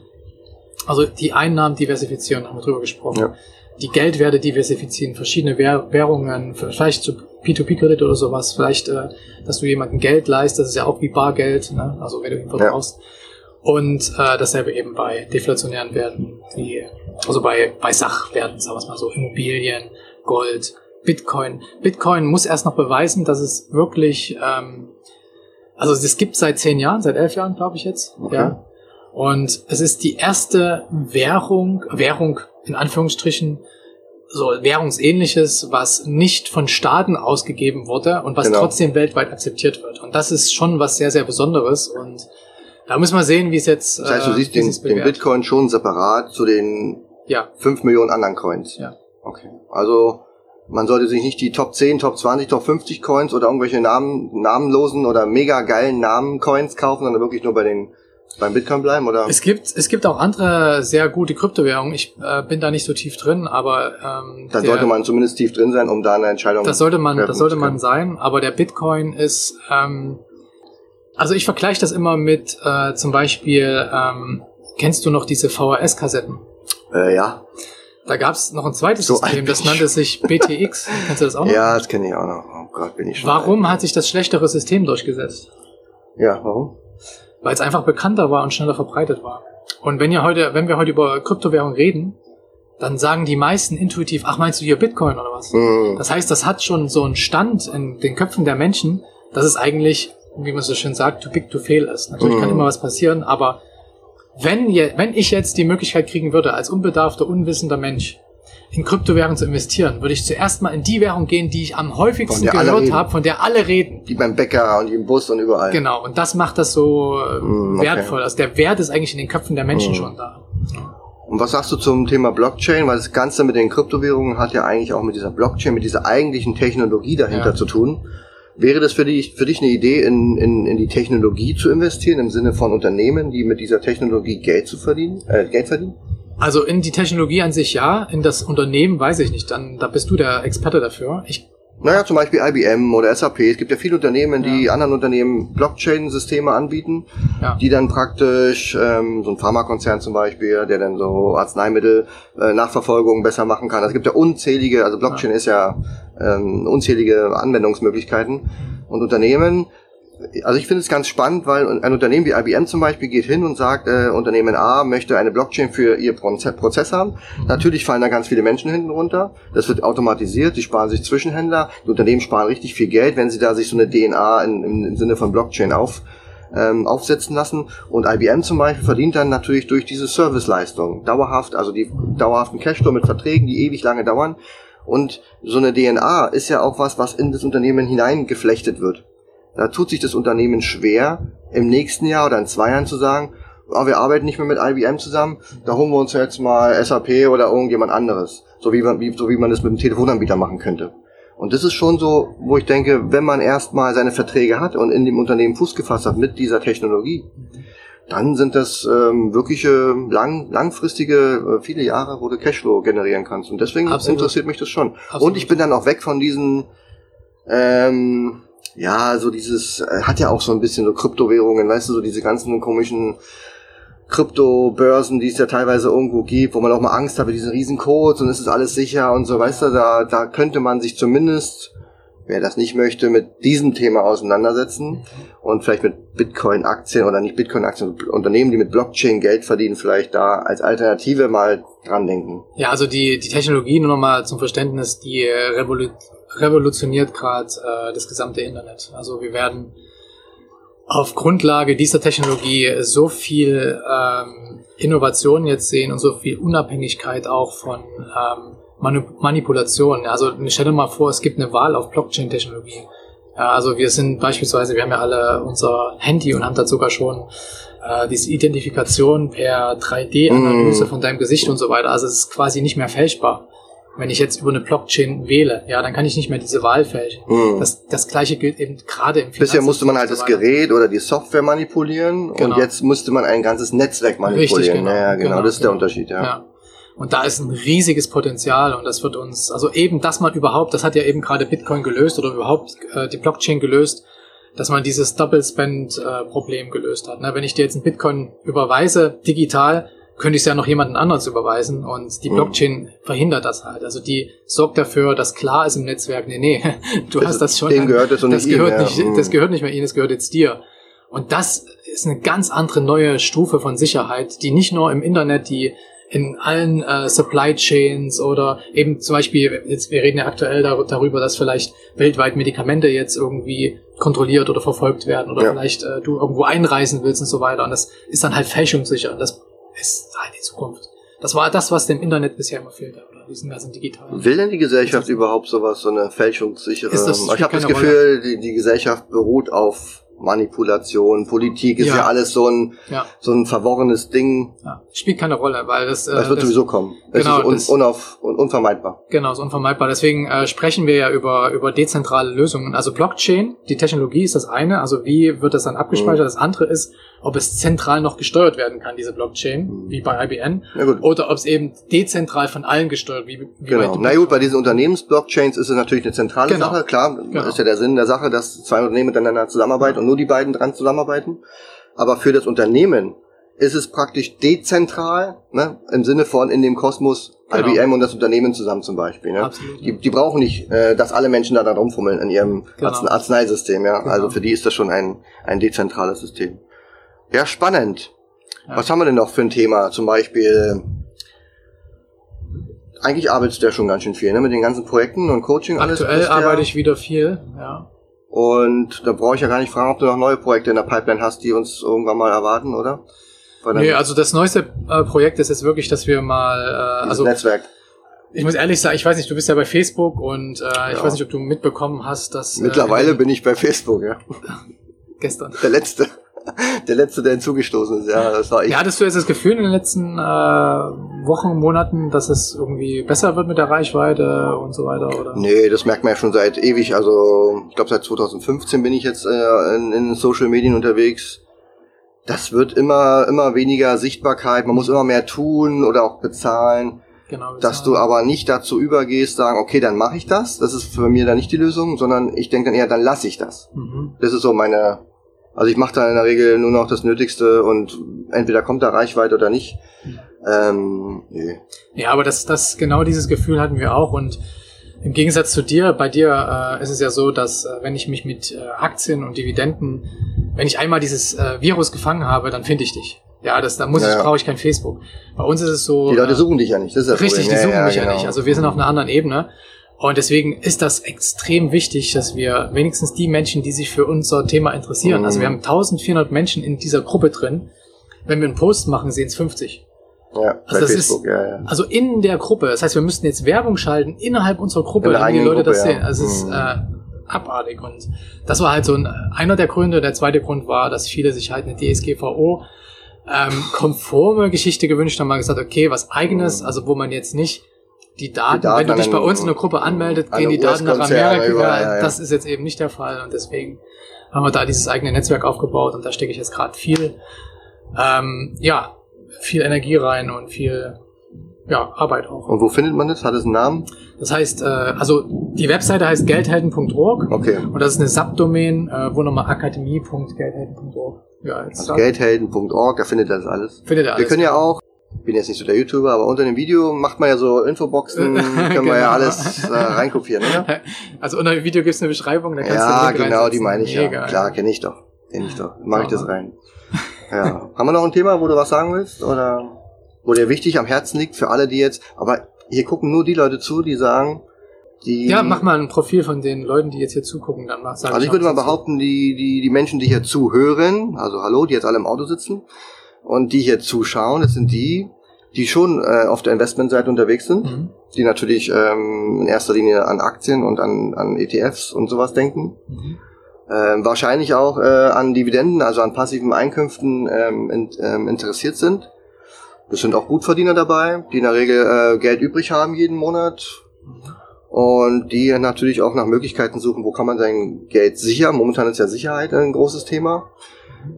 A: Also die Einnahmen diversifizieren, haben wir drüber gesprochen.
B: Ja.
A: Die Geldwerte diversifizieren, verschiedene Währ Währungen, vielleicht zu P2P-Kredit oder sowas, vielleicht, äh, dass du jemandem Geld leist, das ist ja auch wie Bargeld, ne? also wenn du ihn vertraust. Und äh, dasselbe eben bei deflationären Werten, wie, also bei, bei Sachwerten, sagen wir es mal so, Immobilien, Gold, Bitcoin. Bitcoin muss erst noch beweisen, dass es wirklich, ähm, also es gibt seit zehn Jahren, seit elf Jahren, glaube ich jetzt.
B: Okay.
A: Ja. Und es ist die erste Währung, Währung in Anführungsstrichen, so Währungsähnliches, was nicht von Staaten ausgegeben wurde und was
B: Genau.
A: trotzdem weltweit akzeptiert wird. Und das ist schon was sehr, sehr Besonderes. Und da müssen wir sehen, wie es jetzt.
B: Das heißt, du
A: äh,
B: siehst den, den. Bitcoin schon separat zu den
A: Ja,
B: 5 Millionen anderen Coins.
A: Ja.
B: Okay. Also man sollte sich nicht die Top 10, Top 20, Top 50 Coins oder irgendwelche Namen, namenlosen oder mega geilen Namen-Coins kaufen, sondern wirklich nur bei den beim Bitcoin bleiben oder?
A: Es gibt, es gibt auch andere sehr gute Kryptowährungen. Ich äh, bin da nicht so tief drin, aber ähm,
B: Da sollte man zumindest tief drin sein, um da eine Entscheidung
A: das sollte man,
B: treffen
A: das sollte man sein. Aber der Bitcoin ist, ähm, also ich vergleiche das immer mit äh, zum Beispiel, ähm, kennst du noch diese VHS-Kassetten?
B: Äh, ja.
A: Da gab es noch ein zweites
B: So
A: System, das nannte sich BTX. Kennst du das auch noch?
B: Ja, das kenne ich auch noch. Oh Gott, bin ich schon.
A: Warum
B: alt.
A: hat sich das schlechtere System durchgesetzt?
B: Ja, warum?
A: Weil es einfach bekannter war und schneller verbreitet war. Und wenn ihr heute, wenn wir heute über Kryptowährung reden, dann sagen die meisten intuitiv, ach meinst du hier Bitcoin oder was?
B: Hm.
A: Das heißt, das hat schon so einen Stand in den Köpfen der Menschen, dass es eigentlich, wie man so schön sagt, too big to fail ist. Natürlich kann
B: Mhm.
A: immer was passieren, aber wenn, je, wenn ich jetzt die Möglichkeit kriegen würde, als unbedarfter, unwissender Mensch, in Kryptowährungen zu investieren, würde ich zuerst mal in die Währung gehen, die ich am häufigsten gehört habe, von der alle reden.
B: Die beim Bäcker und im Bus und überall.
A: Genau, und das macht das so äh,
B: Mm, okay.
A: wertvoll. Also der Wert ist eigentlich in den Köpfen der Menschen
B: Mm.
A: schon da.
B: Und was sagst du zum Thema Blockchain? Weil das Ganze mit den Kryptowährungen hat ja eigentlich auch mit dieser Blockchain, mit dieser eigentlichen Technologie dahinter
A: Ja.
B: zu tun. Wäre das für dich, für dich eine Idee, in, in, in die Technologie zu investieren, im Sinne von Unternehmen, die mit dieser Technologie Geld zu verdienen, äh, Geld verdienen?
A: Also in die Technologie an sich ja, in das Unternehmen weiß ich nicht. Dann da bist du der Experte dafür. Ich
B: Naja, zum Beispiel IBM oder SAP. Es gibt ja viele Unternehmen, die anderen Unternehmen Blockchain-Systeme anbieten,
A: Ja.
B: die dann praktisch, ähm, so ein Pharmakonzern zum Beispiel, der dann so Arzneimittel äh, Nachverfolgung besser machen kann. Also es gibt ja unzählige, also Blockchain ist ja ähm, unzählige Anwendungsmöglichkeiten. Und Unternehmen, also ich finde es ganz spannend, weil ein Unternehmen wie IBM zum Beispiel geht hin und sagt, äh, Unternehmen A möchte eine Blockchain für ihr Proze- Prozess haben. Natürlich fallen da ganz viele Menschen hinten runter. Das wird automatisiert, die sparen sich Zwischenhändler. Die Unternehmen sparen richtig viel Geld, wenn sie da sich so eine DNA in, im, im Sinne von Blockchain auf, ähm, aufsetzen lassen. Und IBM zum Beispiel verdient dann natürlich durch diese Serviceleistung dauerhaft, also die dauerhaften Cashflow mit Verträgen, die ewig lange dauern. Und so eine DNA ist ja auch was, was in das Unternehmen hineingeflechtet wird. Da tut sich das Unternehmen schwer, im nächsten Jahr oder in zwei Jahren zu sagen, oh, wir arbeiten nicht mehr mit IBM zusammen, da holen wir uns jetzt mal SAP oder irgendjemand anderes. So wie man, wie, so wie man das mit dem Telefonanbieter machen könnte. Und das ist schon so, wo ich denke, wenn man erstmal seine Verträge hat und in dem Unternehmen Fuß gefasst hat mit dieser Technologie, dann sind das ähm, wirkliche lang, langfristige, äh, viele Jahre, wo du Cashflow generieren kannst. Und deswegen
A: Absolut.
B: interessiert mich das schon.
A: Absolut.
B: Und ich bin dann auch weg von diesen, ähm, ja, so dieses, äh, hat ja auch so ein bisschen so Kryptowährungen, weißt du, so diese ganzen komischen Kryptobörsen, die es ja teilweise irgendwo gibt, wo man auch mal Angst hat mit diesen riesen Codes und ist es alles sicher und so, weißt du, da, da könnte man sich zumindest, wer das nicht möchte, mit diesem Thema auseinandersetzen und vielleicht mit Bitcoin-Aktien oder nicht Bitcoin-Aktien, Unternehmen, die mit Blockchain Geld verdienen, vielleicht da als Alternative mal dran denken.
A: Ja, also die, die Technologie, nur nochmal zum Verständnis, die äh, revolu revolutioniert gerade äh, das gesamte Internet. Also wir werden auf Grundlage dieser Technologie so viel ähm, Innovation jetzt sehen und so viel Unabhängigkeit auch von ähm, Manipulation. Also stell dir mal vor, es gibt eine Wahl auf Blockchain-Technologie. Ja, also wir sind beispielsweise, wir haben ja alle unser Handy und haben da sogar schon äh, diese Identifikation per 3D-Analyse mm. von deinem Gesicht und so weiter. Also es ist quasi nicht mehr fälschbar. Wenn ich jetzt über eine Blockchain wähle, ja, dann kann ich nicht mehr diese Wahl fälschen. Mm. Das, das gleiche gilt eben gerade im
B: Bisher musste man halt das Gerät oder die Software manipulieren genau. und jetzt musste man ein ganzes Netzwerk manipulieren. Richtig, genau. Ja, genau, genau, das ist genau. der Unterschied, ja. ja.
A: Und da ist ein riesiges Potenzial und das wird uns, also eben, dass man überhaupt, das hat ja eben gerade Bitcoin gelöst oder überhaupt äh, die Blockchain gelöst, dass man dieses Double Spend äh, Problem gelöst hat. Ne? Wenn ich dir jetzt ein Bitcoin überweise, digital, könnte ich es ja noch jemanden anderes überweisen und die mhm. Blockchain mhm. verhindert das halt. Also die sorgt dafür, dass klar ist im Netzwerk, nee, nee, du das hast das schon.
B: Dem gehört das, und
A: das gehört nicht, mhm. das gehört nicht mehr ihnen, das gehört jetzt dir. Und das ist eine ganz andere neue Stufe von Sicherheit, die nicht nur im Internet die in allen äh, Supply Chains oder eben zum Beispiel, jetzt, wir reden ja aktuell dar darüber, dass vielleicht weltweit Medikamente jetzt irgendwie kontrolliert oder verfolgt werden oder ja. vielleicht äh, du irgendwo einreisen willst und so weiter. Und das ist dann halt fälschungssicher. Das ist halt die Zukunft. Das war das, was dem Internet bisher immer fehlte, oder diesen ganzen digitalen.
B: Will denn die Gesellschaft überhaupt sowas, so eine fälschungssichere? Ich habe das Gefühl, die, die Gesellschaft beruht auf Manipulation, Politik ist ja, ja alles so ein ja. so ein verworrenes Ding.
A: Ja. Spielt keine Rolle, weil das.
B: Äh, das wird das, sowieso kommen. Es genau, ist un, unauf, un, unvermeidbar.
A: Genau, ist unvermeidbar. Deswegen äh, sprechen wir ja über über dezentrale Lösungen. Also Blockchain, die Technologie ist das eine. Also wie wird das dann abgespeichert? Mhm. Das andere ist, ob es zentral noch gesteuert werden kann, diese Blockchain, mhm. wie bei IBM, oder ob es eben dezentral von allen gesteuert, wie, wie
B: genau. Na gut, bei diesen Unternehmensblockchains ist es natürlich eine zentrale genau. Sache, klar, genau. ist ja der Sinn der Sache, dass zwei Unternehmen miteinander zusammenarbeiten und nur die beiden dran zusammenarbeiten. Aber für das Unternehmen ist es praktisch dezentral, ne, im Sinne von in dem Kosmos genau. IBM und das Unternehmen zusammen zum Beispiel. Ne? Absolut. Die, die brauchen nicht, äh, dass alle Menschen da, da rumfummeln in ihrem genau. Arzneisystem. Ja? Genau. Also für die ist das schon ein, ein dezentrales System. Ja, spannend. Ja. Was haben wir denn noch für ein Thema? Zum Beispiel, eigentlich arbeitest du ja schon ganz schön viel, ne? Mit den ganzen Projekten und Coaching
A: alles. Aktuell arbeite ich wieder viel, ja.
B: Und da brauche ich ja gar nicht fragen, ob du noch neue Projekte in der Pipeline hast, die uns irgendwann mal erwarten, oder?
A: Nee, also das neueste äh, Projekt ist jetzt wirklich, dass wir mal, äh, also
B: Netzwerk.
A: Ich muss ehrlich sagen, ich weiß nicht, du bist ja bei Facebook und äh, ja. ich weiß nicht, ob du mitbekommen hast, dass.
B: Mittlerweile äh, bin ich bei Facebook, ja.
A: Gestern.
B: Der letzte. der letzte, der hinzugestoßen ist. Ja, das war ich.
A: Ja, hattest du jetzt das Gefühl in den letzten äh, Wochen, Monaten, dass es irgendwie besser wird mit der Reichweite und so weiter? Oder?
B: Nee, das merkt man ja schon seit ewig. Also ich glaube seit 2015 bin ich jetzt äh, in, in Social Medien unterwegs. Das wird immer immer weniger Sichtbarkeit. Man muss immer mehr tun oder auch bezahlen. Genau, dass du aber nicht dazu übergehst, sagen, okay, dann mache ich das. Das ist für mich dann nicht die Lösung, sondern ich denke dann eher, dann lasse ich das. Mhm. Das ist so meine also ich mache da in der Regel nur noch das Nötigste und entweder kommt da Reichweite oder nicht. Ähm,
A: nee. Ja, aber das, das genau dieses Gefühl hatten wir auch und im Gegensatz zu dir, bei dir äh, ist es ja so, dass äh, wenn ich mich mit äh, Aktien und Dividenden, wenn ich einmal dieses äh, Virus gefangen habe, dann finde ich dich. Ja, das, da muss ja, ich, brauche ich kein Facebook. Bei uns ist es so.
B: Die Leute äh, suchen dich ja nicht, das ist das
A: Richtig, Problem. die suchen ja, mich ja, genau. nicht. Also wir sind auf einer anderen Ebene. Und deswegen ist das extrem wichtig, dass wir wenigstens die Menschen, die sich für unser Thema interessieren, mhm. also wir haben 1400 Menschen in dieser Gruppe drin. Wenn wir einen Post machen, sehen es 50.
B: Ja,
A: also das Facebook, ist, ja, ja. Also in der Gruppe. Das heißt, wir müssten jetzt Werbung schalten innerhalb unserer Gruppe, damit die Leute Gruppe, das sehen. Also es ist mhm. äh, abartig. Und das war halt so ein, einer der Gründe. Der zweite Grund war, dass viele sich halt eine DSGVO ähm, konforme Geschichte gewünscht haben, mal gesagt, okay, was eigenes, mhm. also wo man jetzt nicht die Daten, die Daten wenn du dich bei uns in der Gruppe anmeldet, gehen die Daten nach Amerika. Überall, ja, ja. Das ist jetzt eben nicht der Fall und deswegen haben wir da dieses eigene Netzwerk aufgebaut und da stecke ich jetzt gerade viel, ähm, ja, viel Energie rein und viel ja, Arbeit auch.
B: Und wo findet man das? Hat es einen Namen?
A: Das heißt, äh, also die Webseite heißt geldhelden.org.
B: Okay.
A: Und das ist eine Subdomain, äh, wo nochmal akademie.geldhelden.org.
B: Ja, also geldhelden.org, da findet ihr das alles.
A: Findet ihr alles.
B: Wir können ja auch bin jetzt nicht so der YouTuber, aber unter dem Video macht man ja so Infoboxen, können genau. wir ja genau. alles äh, reinkopieren, oder?
A: Also unter dem Video gibt's eine Beschreibung, da kannst
B: ja, du Ja, genau, die meine ich Mega, ja. Klar, kenne ich doch. Kenne ich doch. Mach ich das rein. Ja. Haben wir noch ein Thema, wo du was sagen willst? Oder wo dir wichtig am Herzen liegt für alle, die jetzt, aber hier gucken nur die Leute zu, die sagen, Die,
A: Ja, mach mal ein Profil von den Leuten, die jetzt hier zugucken, dann mach sag
B: also ich
A: noch
B: würde mal behaupten, die, die, die Menschen, die hier zuhören, also hallo, die jetzt alle im Auto sitzen und die hier zuschauen, das sind die, die schon äh, auf der Investmentseite unterwegs sind,
A: Mhm.
B: die natürlich ähm, in erster Linie an Aktien und an, an ETFs und sowas denken.
A: Mhm.
B: Ähm, wahrscheinlich auch äh, an Dividenden, also an passiven Einkünften ähm, in, ähm, interessiert sind. Es sind auch Gutverdiener dabei, die in der Regel äh, Geld übrig haben jeden Monat und die natürlich auch nach Möglichkeiten suchen, wo kann man sein Geld sichern. Momentan ist ja Sicherheit ein großes Thema.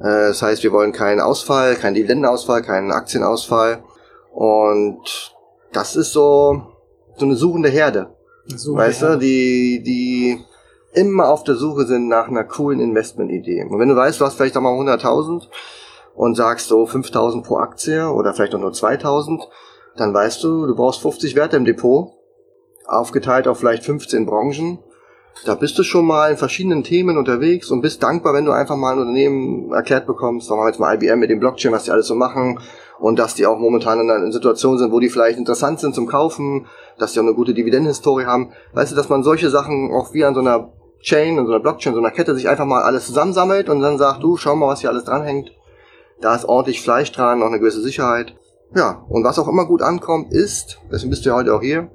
B: Äh, das heißt, wir wollen keinen Ausfall, keinen Dividendenausfall, keinen Aktienausfall. Und das ist so, so eine suchende Herde.
A: So,
B: weißt
A: ja.
B: du, die, die immer auf der Suche sind nach einer coolen Investmentidee. Und wenn du weißt, du hast vielleicht auch mal 100.000 und sagst so 5.000 pro Aktie oder vielleicht auch nur 2.000, dann weißt du, du brauchst 50 Werte im Depot, aufgeteilt auf vielleicht 15 Branchen. Da bist du schon mal in verschiedenen Themen unterwegs und bist dankbar, wenn du einfach mal ein Unternehmen erklärt bekommst. Sagen wir jetzt mal IBM mit dem Blockchain, was die alles so machen und dass die auch momentan in einer Situation sind, wo die vielleicht interessant sind zum Kaufen, dass die auch eine gute Dividendenhistorie haben. Weißt du, dass man solche Sachen auch wie an so einer Chain, an so einer Blockchain, so einer Kette sich einfach mal alles zusammensammelt und dann sagt, du, schau mal, was hier alles dranhängt. Da ist ordentlich Fleisch dran, noch eine gewisse Sicherheit. Ja, und was auch immer gut ankommt, ist, deswegen bist du ja heute auch hier,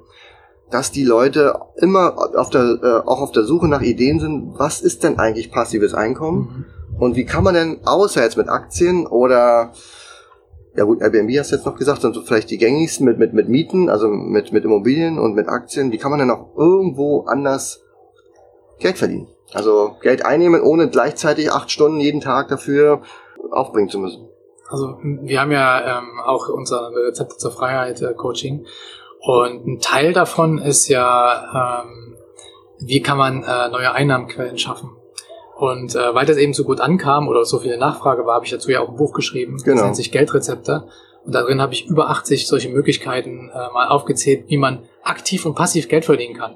B: dass die Leute immer auf der, äh, auch auf der Suche nach Ideen sind, was ist denn eigentlich passives Einkommen?
A: Mhm.
B: Und wie kann man denn, außer jetzt mit Aktien oder, ja gut, Airbnb hast du jetzt noch gesagt, sind so vielleicht die gängigsten mit, mit, mit Mieten, also mit, mit Immobilien und mit Aktien, wie kann man denn auch irgendwo anders Geld verdienen? Also Geld einnehmen, ohne gleichzeitig acht Stunden jeden Tag dafür aufbringen zu müssen.
A: Also wir haben ja ähm, auch unser Rezept zur Freiheit äh, Coaching und ein Teil davon ist ja, ähm, wie kann man äh, neue Einnahmenquellen schaffen. Und äh, weil das eben so gut ankam oder so viele Nachfrage war, habe ich dazu ja auch ein Buch geschrieben. Das
B: Genau.
A: nennt sich Geldrezepte. Und darin habe ich über 80 solche Möglichkeiten äh, mal aufgezählt, wie man aktiv und passiv Geld verdienen kann.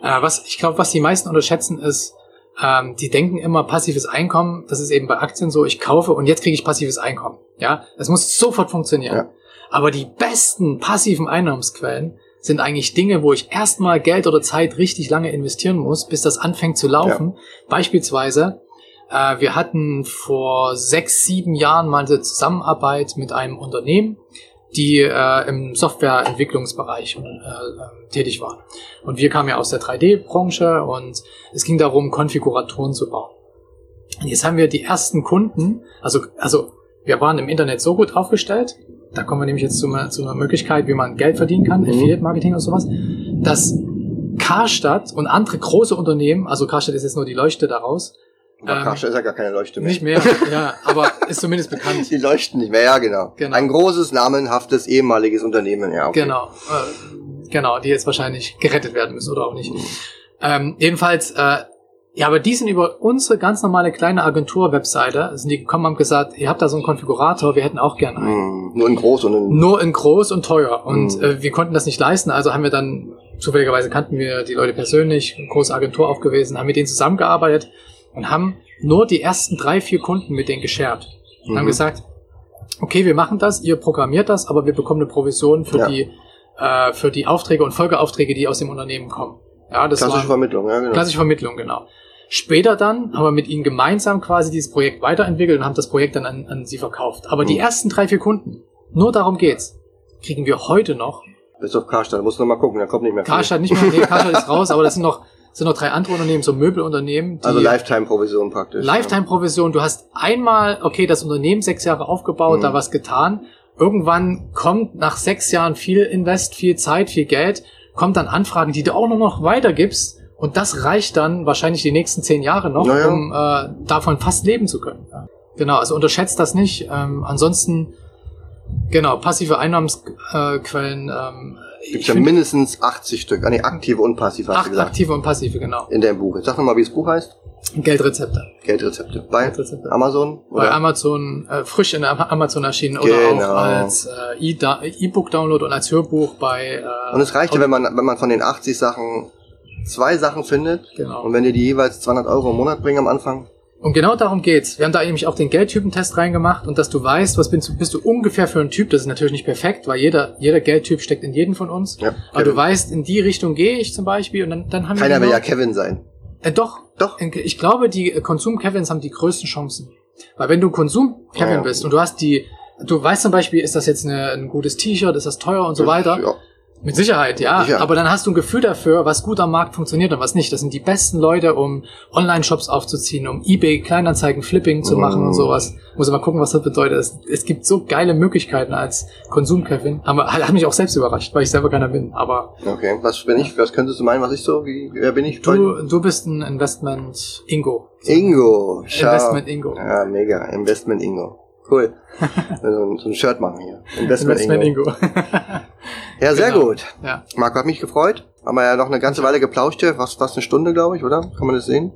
A: Äh, was ich glaube, was die meisten unterschätzen, ist, ähm, die denken immer passives Einkommen. Das ist eben bei Aktien so: Ich kaufe und jetzt kriege ich passives Einkommen. Ja, das muss sofort funktionieren.
B: Ja.
A: Aber die besten passiven Einnahmensquellen sind eigentlich Dinge, wo ich erstmal Geld oder Zeit richtig lange investieren muss, bis das anfängt zu laufen. Beispielsweise, äh, wir hatten vor sechs, sieben Jahren mal eine Zusammenarbeit mit einem Unternehmen, die äh, im Softwareentwicklungsbereich äh, äh, tätig waren. Und wir kamen ja aus der 3D-Branche und es ging darum, Konfiguratoren zu bauen. Und jetzt haben wir die ersten Kunden, also, also wir waren im Internet so gut aufgestellt, da kommen wir nämlich jetzt zu einer, zu einer Möglichkeit, wie man Geld verdienen kann,
B: Mhm.
A: Affiliate-Marketing und sowas, dass Karstadt und andere große Unternehmen, also Karstadt ist jetzt nur die Leuchte daraus,
B: Aber
A: Ähm,
B: Karstadt ist ja gar keine Leuchte mehr.
A: nicht mehr, ja, aber ist zumindest bekannt.
B: Die leuchten nicht mehr, ja genau.
A: Genau.
B: Ein großes, namenhaftes, ehemaliges Unternehmen, ja. Okay.
A: Genau, äh, genau, die jetzt wahrscheinlich gerettet werden müssen oder auch nicht. Ähm, jedenfalls, äh, ja, aber die sind über unsere ganz normale kleine Agentur-Webseite, sind die gekommen und haben gesagt, ihr habt da so einen Konfigurator, wir hätten auch gern einen.
B: Hm, nur in groß und in
A: Nur in groß und teuer. Und
B: Mhm.
A: äh, wir konnten das nicht leisten, also haben wir dann, zufälligerweise kannten wir die Leute persönlich, eine große Agentur aufgewiesen, haben mit denen zusammengearbeitet und haben nur die ersten drei, vier Kunden mit denen geshared. Und haben
B: Mhm.
A: gesagt, okay, wir machen das, ihr programmiert das, aber wir bekommen eine Provision für
B: Ja.
A: die äh, für die Aufträge und Folgeaufträge, die aus dem Unternehmen kommen. Ja, das
B: klassische
A: war
B: Vermittlung, ja genau.
A: klassische Vermittlung, genau. Später dann haben wir mit ihnen gemeinsam quasi dieses Projekt weiterentwickelt und haben das Projekt dann an, an sie verkauft. Aber die
B: Mhm.
A: ersten drei, vier Kunden, nur darum geht's, kriegen wir heute noch.
B: Bis auf Karstadt, muss noch mal gucken, da kommt nicht mehr viel.
A: Karstadt nicht mehr, nee, Karstadt ist raus, aber das sind noch, sind noch drei andere Unternehmen, so Möbelunternehmen,
B: Also Lifetime-Provision praktisch.
A: Lifetime-Provision. Du hast einmal, okay, das Unternehmen sechs Jahre aufgebaut,
B: Mhm.
A: da was getan. Irgendwann kommt nach sechs Jahren viel Invest, viel Zeit, viel Geld, kommt dann Anfragen, die du auch noch weitergibst. Und das reicht dann wahrscheinlich die nächsten zehn Jahre noch,
B: Naja.
A: um äh, davon fast leben zu können. Genau, also unterschätzt das nicht. Ähm, ansonsten, genau, passive Einnahmensquellen. Ähm,
B: Gibt
A: ich
B: ja mindestens 80 Stück. Ah, nee, aktive und passive, hast du
A: acht
B: gesagt.
A: aktive und passive, genau.
B: In deinem Buch. Jetzt sag mal, wie das Buch heißt.
A: Geldrezepte.
B: Geldrezepte. Bei
A: Geldrezepte.
B: Amazon?
A: bei
B: Oder?
A: Amazon, äh, frisch in Am- Amazon erschienen oder
B: Genau.
A: auch als äh, E-Book-Download und als Hörbuch bei. Äh,
B: und es reicht ja, wenn man, wenn man von den 80 Sachen zwei Sachen findet.
A: Genau.
B: Und wenn dir die jeweils 200 Euro im Monat bringen am Anfang.
A: Und genau darum geht's. Wir haben da nämlich auch den Geldtypentest reingemacht und dass du weißt, was bist du, bist du ungefähr für ein Typ. Das ist natürlich nicht perfekt, weil jeder, jeder Geldtyp steckt in jedem von uns.
B: Ja,
A: Aber du weißt, in die Richtung gehe ich zum Beispiel und dann, dann haben
B: Keiner
A: wir.
B: will
A: genau-
B: ja Kevin sein.
A: Äh, doch,
B: Doch.
A: Ich glaube, die äh, Konsum-Kevins haben die größten Chancen. Weil wenn du Konsum-Kevin
B: Ja.
A: bist und du hast die, du weißt zum Beispiel, ist das jetzt eine, ein gutes T-Shirt, ist das teuer und so weiter.
B: Ja.
A: Mit Sicherheit, ja.
B: Sicher.
A: Aber dann hast du ein Gefühl dafür, was gut am Markt funktioniert und was nicht. Das sind die besten Leute, um Online-Shops aufzuziehen, um eBay Kleinanzeigen, Flipping zu machen
B: Mm.
A: und sowas. Muss mal gucken, was das bedeutet. Es, es gibt so geile Möglichkeiten als Konsum-Kevin. Aber hat mich auch selbst überrascht, weil ich selber keiner bin. Aber
B: Okay, was bin ich? Was könntest du meinen, was ich so? Wie, wer bin ich?
A: du, du bist ein Investment-Ingo.
B: Ingo. Schau.
A: Investment-Ingo.
B: Ja, mega. Investment Ingo. Cool. so, ein, so ein Shirt machen hier. Investment, Ingo.
A: Investment-Ingo.
B: Ja, sehr
A: Genau.
B: gut.
A: ja.
B: Marco hat mich gefreut. Haben wir ja noch eine ganze Weile geplauscht hier. Was, fast eine Stunde, glaube ich, oder? Kann man das sehen?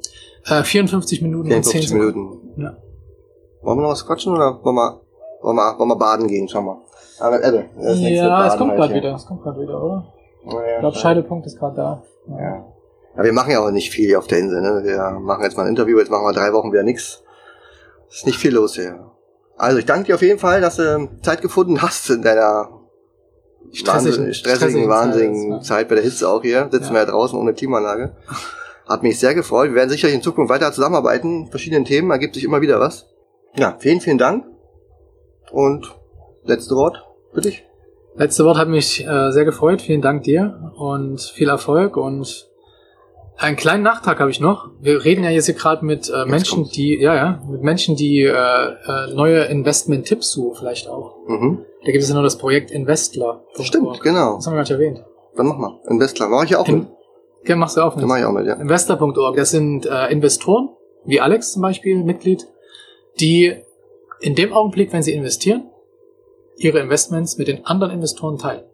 A: Äh, 54 Minuten und 10
B: 54
A: Sekunden.
B: Minuten.
A: Ja.
B: Wollen wir noch was quatschen oder wollen wir, wollen wir, wollen wir baden gehen? Schau mal. Aber Ebbe, das nächste
A: Ja, es
B: Baden
A: kommt
B: halt
A: gerade wieder. Es kommt gerade wieder, oder?
B: Ja, ja,
A: Ich glaube. Scheidepunkt ist gerade da.
B: Ja. ja, wir machen ja auch nicht viel hier auf der Insel. Ne? Wir machen jetzt mal ein Interview, jetzt machen wir drei Wochen wieder nichts. Ist nicht viel los hier. Also ich danke dir auf jeden Fall, dass du Zeit gefunden hast in deiner
A: stressigen,
B: stressigen wahnsinnigen
A: Zeit,
B: Zeit bei der Hitze auch hier. Sitzen
A: Ja.
B: wir ja draußen ohne Klimaanlage. Hat mich sehr gefreut. Wir werden sicherlich in Zukunft weiter zusammenarbeiten. Verschiedenen Themen ergibt sich immer wieder was. Ja, vielen, vielen Dank. Und letzte Wort für dich.
A: Letzte Wort hat mich äh, sehr gefreut. Vielen Dank dir und viel Erfolg. Und einen kleinen Nachtrag habe ich noch. Wir reden ja jetzt hier gerade mit äh, Menschen,
B: kommt's.
A: die, ja, ja, mit Menschen, die äh, äh, neue Investment-Tipps suchen, vielleicht auch.
B: Mhm.
A: Da gibt es ja noch das Projekt Investler.
B: Stimmt, genau.
A: Das haben wir gar nicht erwähnt.
B: Dann mach mal. Investler. Mach ich ja auch mit.
A: Ja, machst du auch mit.
B: mach ich auch mit, ja.
A: Investor.org, das sind äh, Investoren, wie Alex zum Beispiel, Mitglied, die in dem Augenblick, wenn sie investieren, ihre Investments mit den anderen Investoren teilen.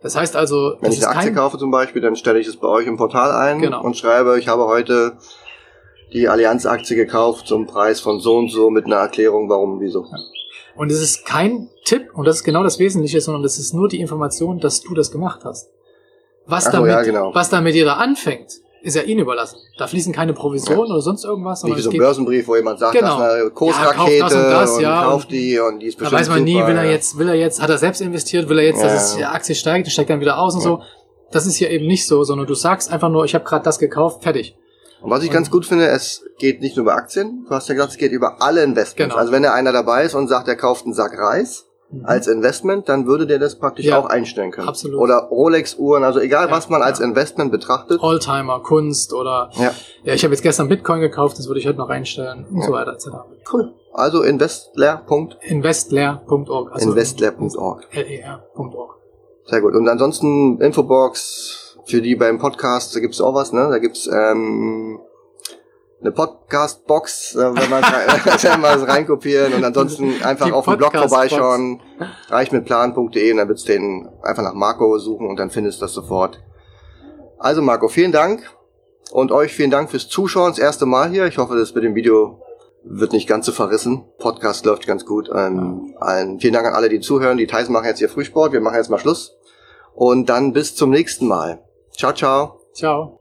A: Das heißt also,
B: Wenn ich eine Aktie kaufe zum Beispiel, dann stelle ich es bei euch im Portal ein
A: Genau.
B: und schreibe, ich habe heute die Allianz-Aktie gekauft zum Preis von so und so mit einer Erklärung, warum und wieso.
A: und es ist kein Tipp, und das ist genau das Wesentliche, sondern das ist nur die Information, dass du das gemacht hast. Was,
B: Ach
A: damit,
B: ja, genau.
A: was damit jeder anfängt, ist ja ihnen überlassen. Da fließen keine Provisionen oder sonst irgendwas,
B: Nicht wie so ein Börsenbrief, wo jemand sagt,
A: Genau.
B: das ist eine
A: Ja,
B: Kursrakete
A: kauf das und das, ja,
B: kauft
A: und
B: die und die ist
A: Da
B: bestimmt
A: weiß man nie,
B: super.
A: will er jetzt, will er jetzt, hat er selbst investiert, will er jetzt,
B: Ja,
A: dass es die
B: ja.
A: Aktie steigt, die steigt dann wieder aus und so. Das ist hier eben nicht so, sondern du sagst einfach nur, ich habe gerade das gekauft, fertig.
B: Und was ich ganz gut finde, es geht nicht nur über Aktien, du hast ja gesagt, es geht über alle Investments.
A: Genau.
B: Also wenn da einer dabei ist und sagt, er kauft einen Sack Reis als Investment, dann würde der das praktisch
A: Mhm. Ja,
B: auch einstellen können.
A: absolut.
B: Oder Rolex-Uhren, also egal
A: Ja,
B: was man als
A: ja.
B: Investment betrachtet.
A: Oldtimer, Kunst oder
B: Ja.
A: ja, ich habe jetzt gestern Bitcoin gekauft, das würde ich heute noch einstellen und so weiter etc.
B: Cool. Also investler.org.
A: Investler.org. Also
B: Investler.org.
A: ler.org.
B: Sehr gut. Und ansonsten Infobox, für die beim Podcast, da gibt's auch was, ne? Da gibt's ähm, eine Podcast-Box, äh, wenn man es reinkopieren und ansonsten einfach
A: Die
B: auf dem Blog vorbeischauen, reichmitplan.de und dann wird's den einfach nach Marco suchen und dann findest du das sofort. Also Marco, vielen Dank und euch vielen Dank fürs Zuschauen, das erste Mal hier. Ich hoffe, das mit dem Video wird nicht ganz so verrissen. Podcast läuft ganz gut. Ähm, allen, vielen Dank an alle, die zuhören. Die Thais machen jetzt hier Frühsport. Wir machen jetzt mal Schluss. Und dann bis zum nächsten Mal. Ciao, ciao.
A: Ciao.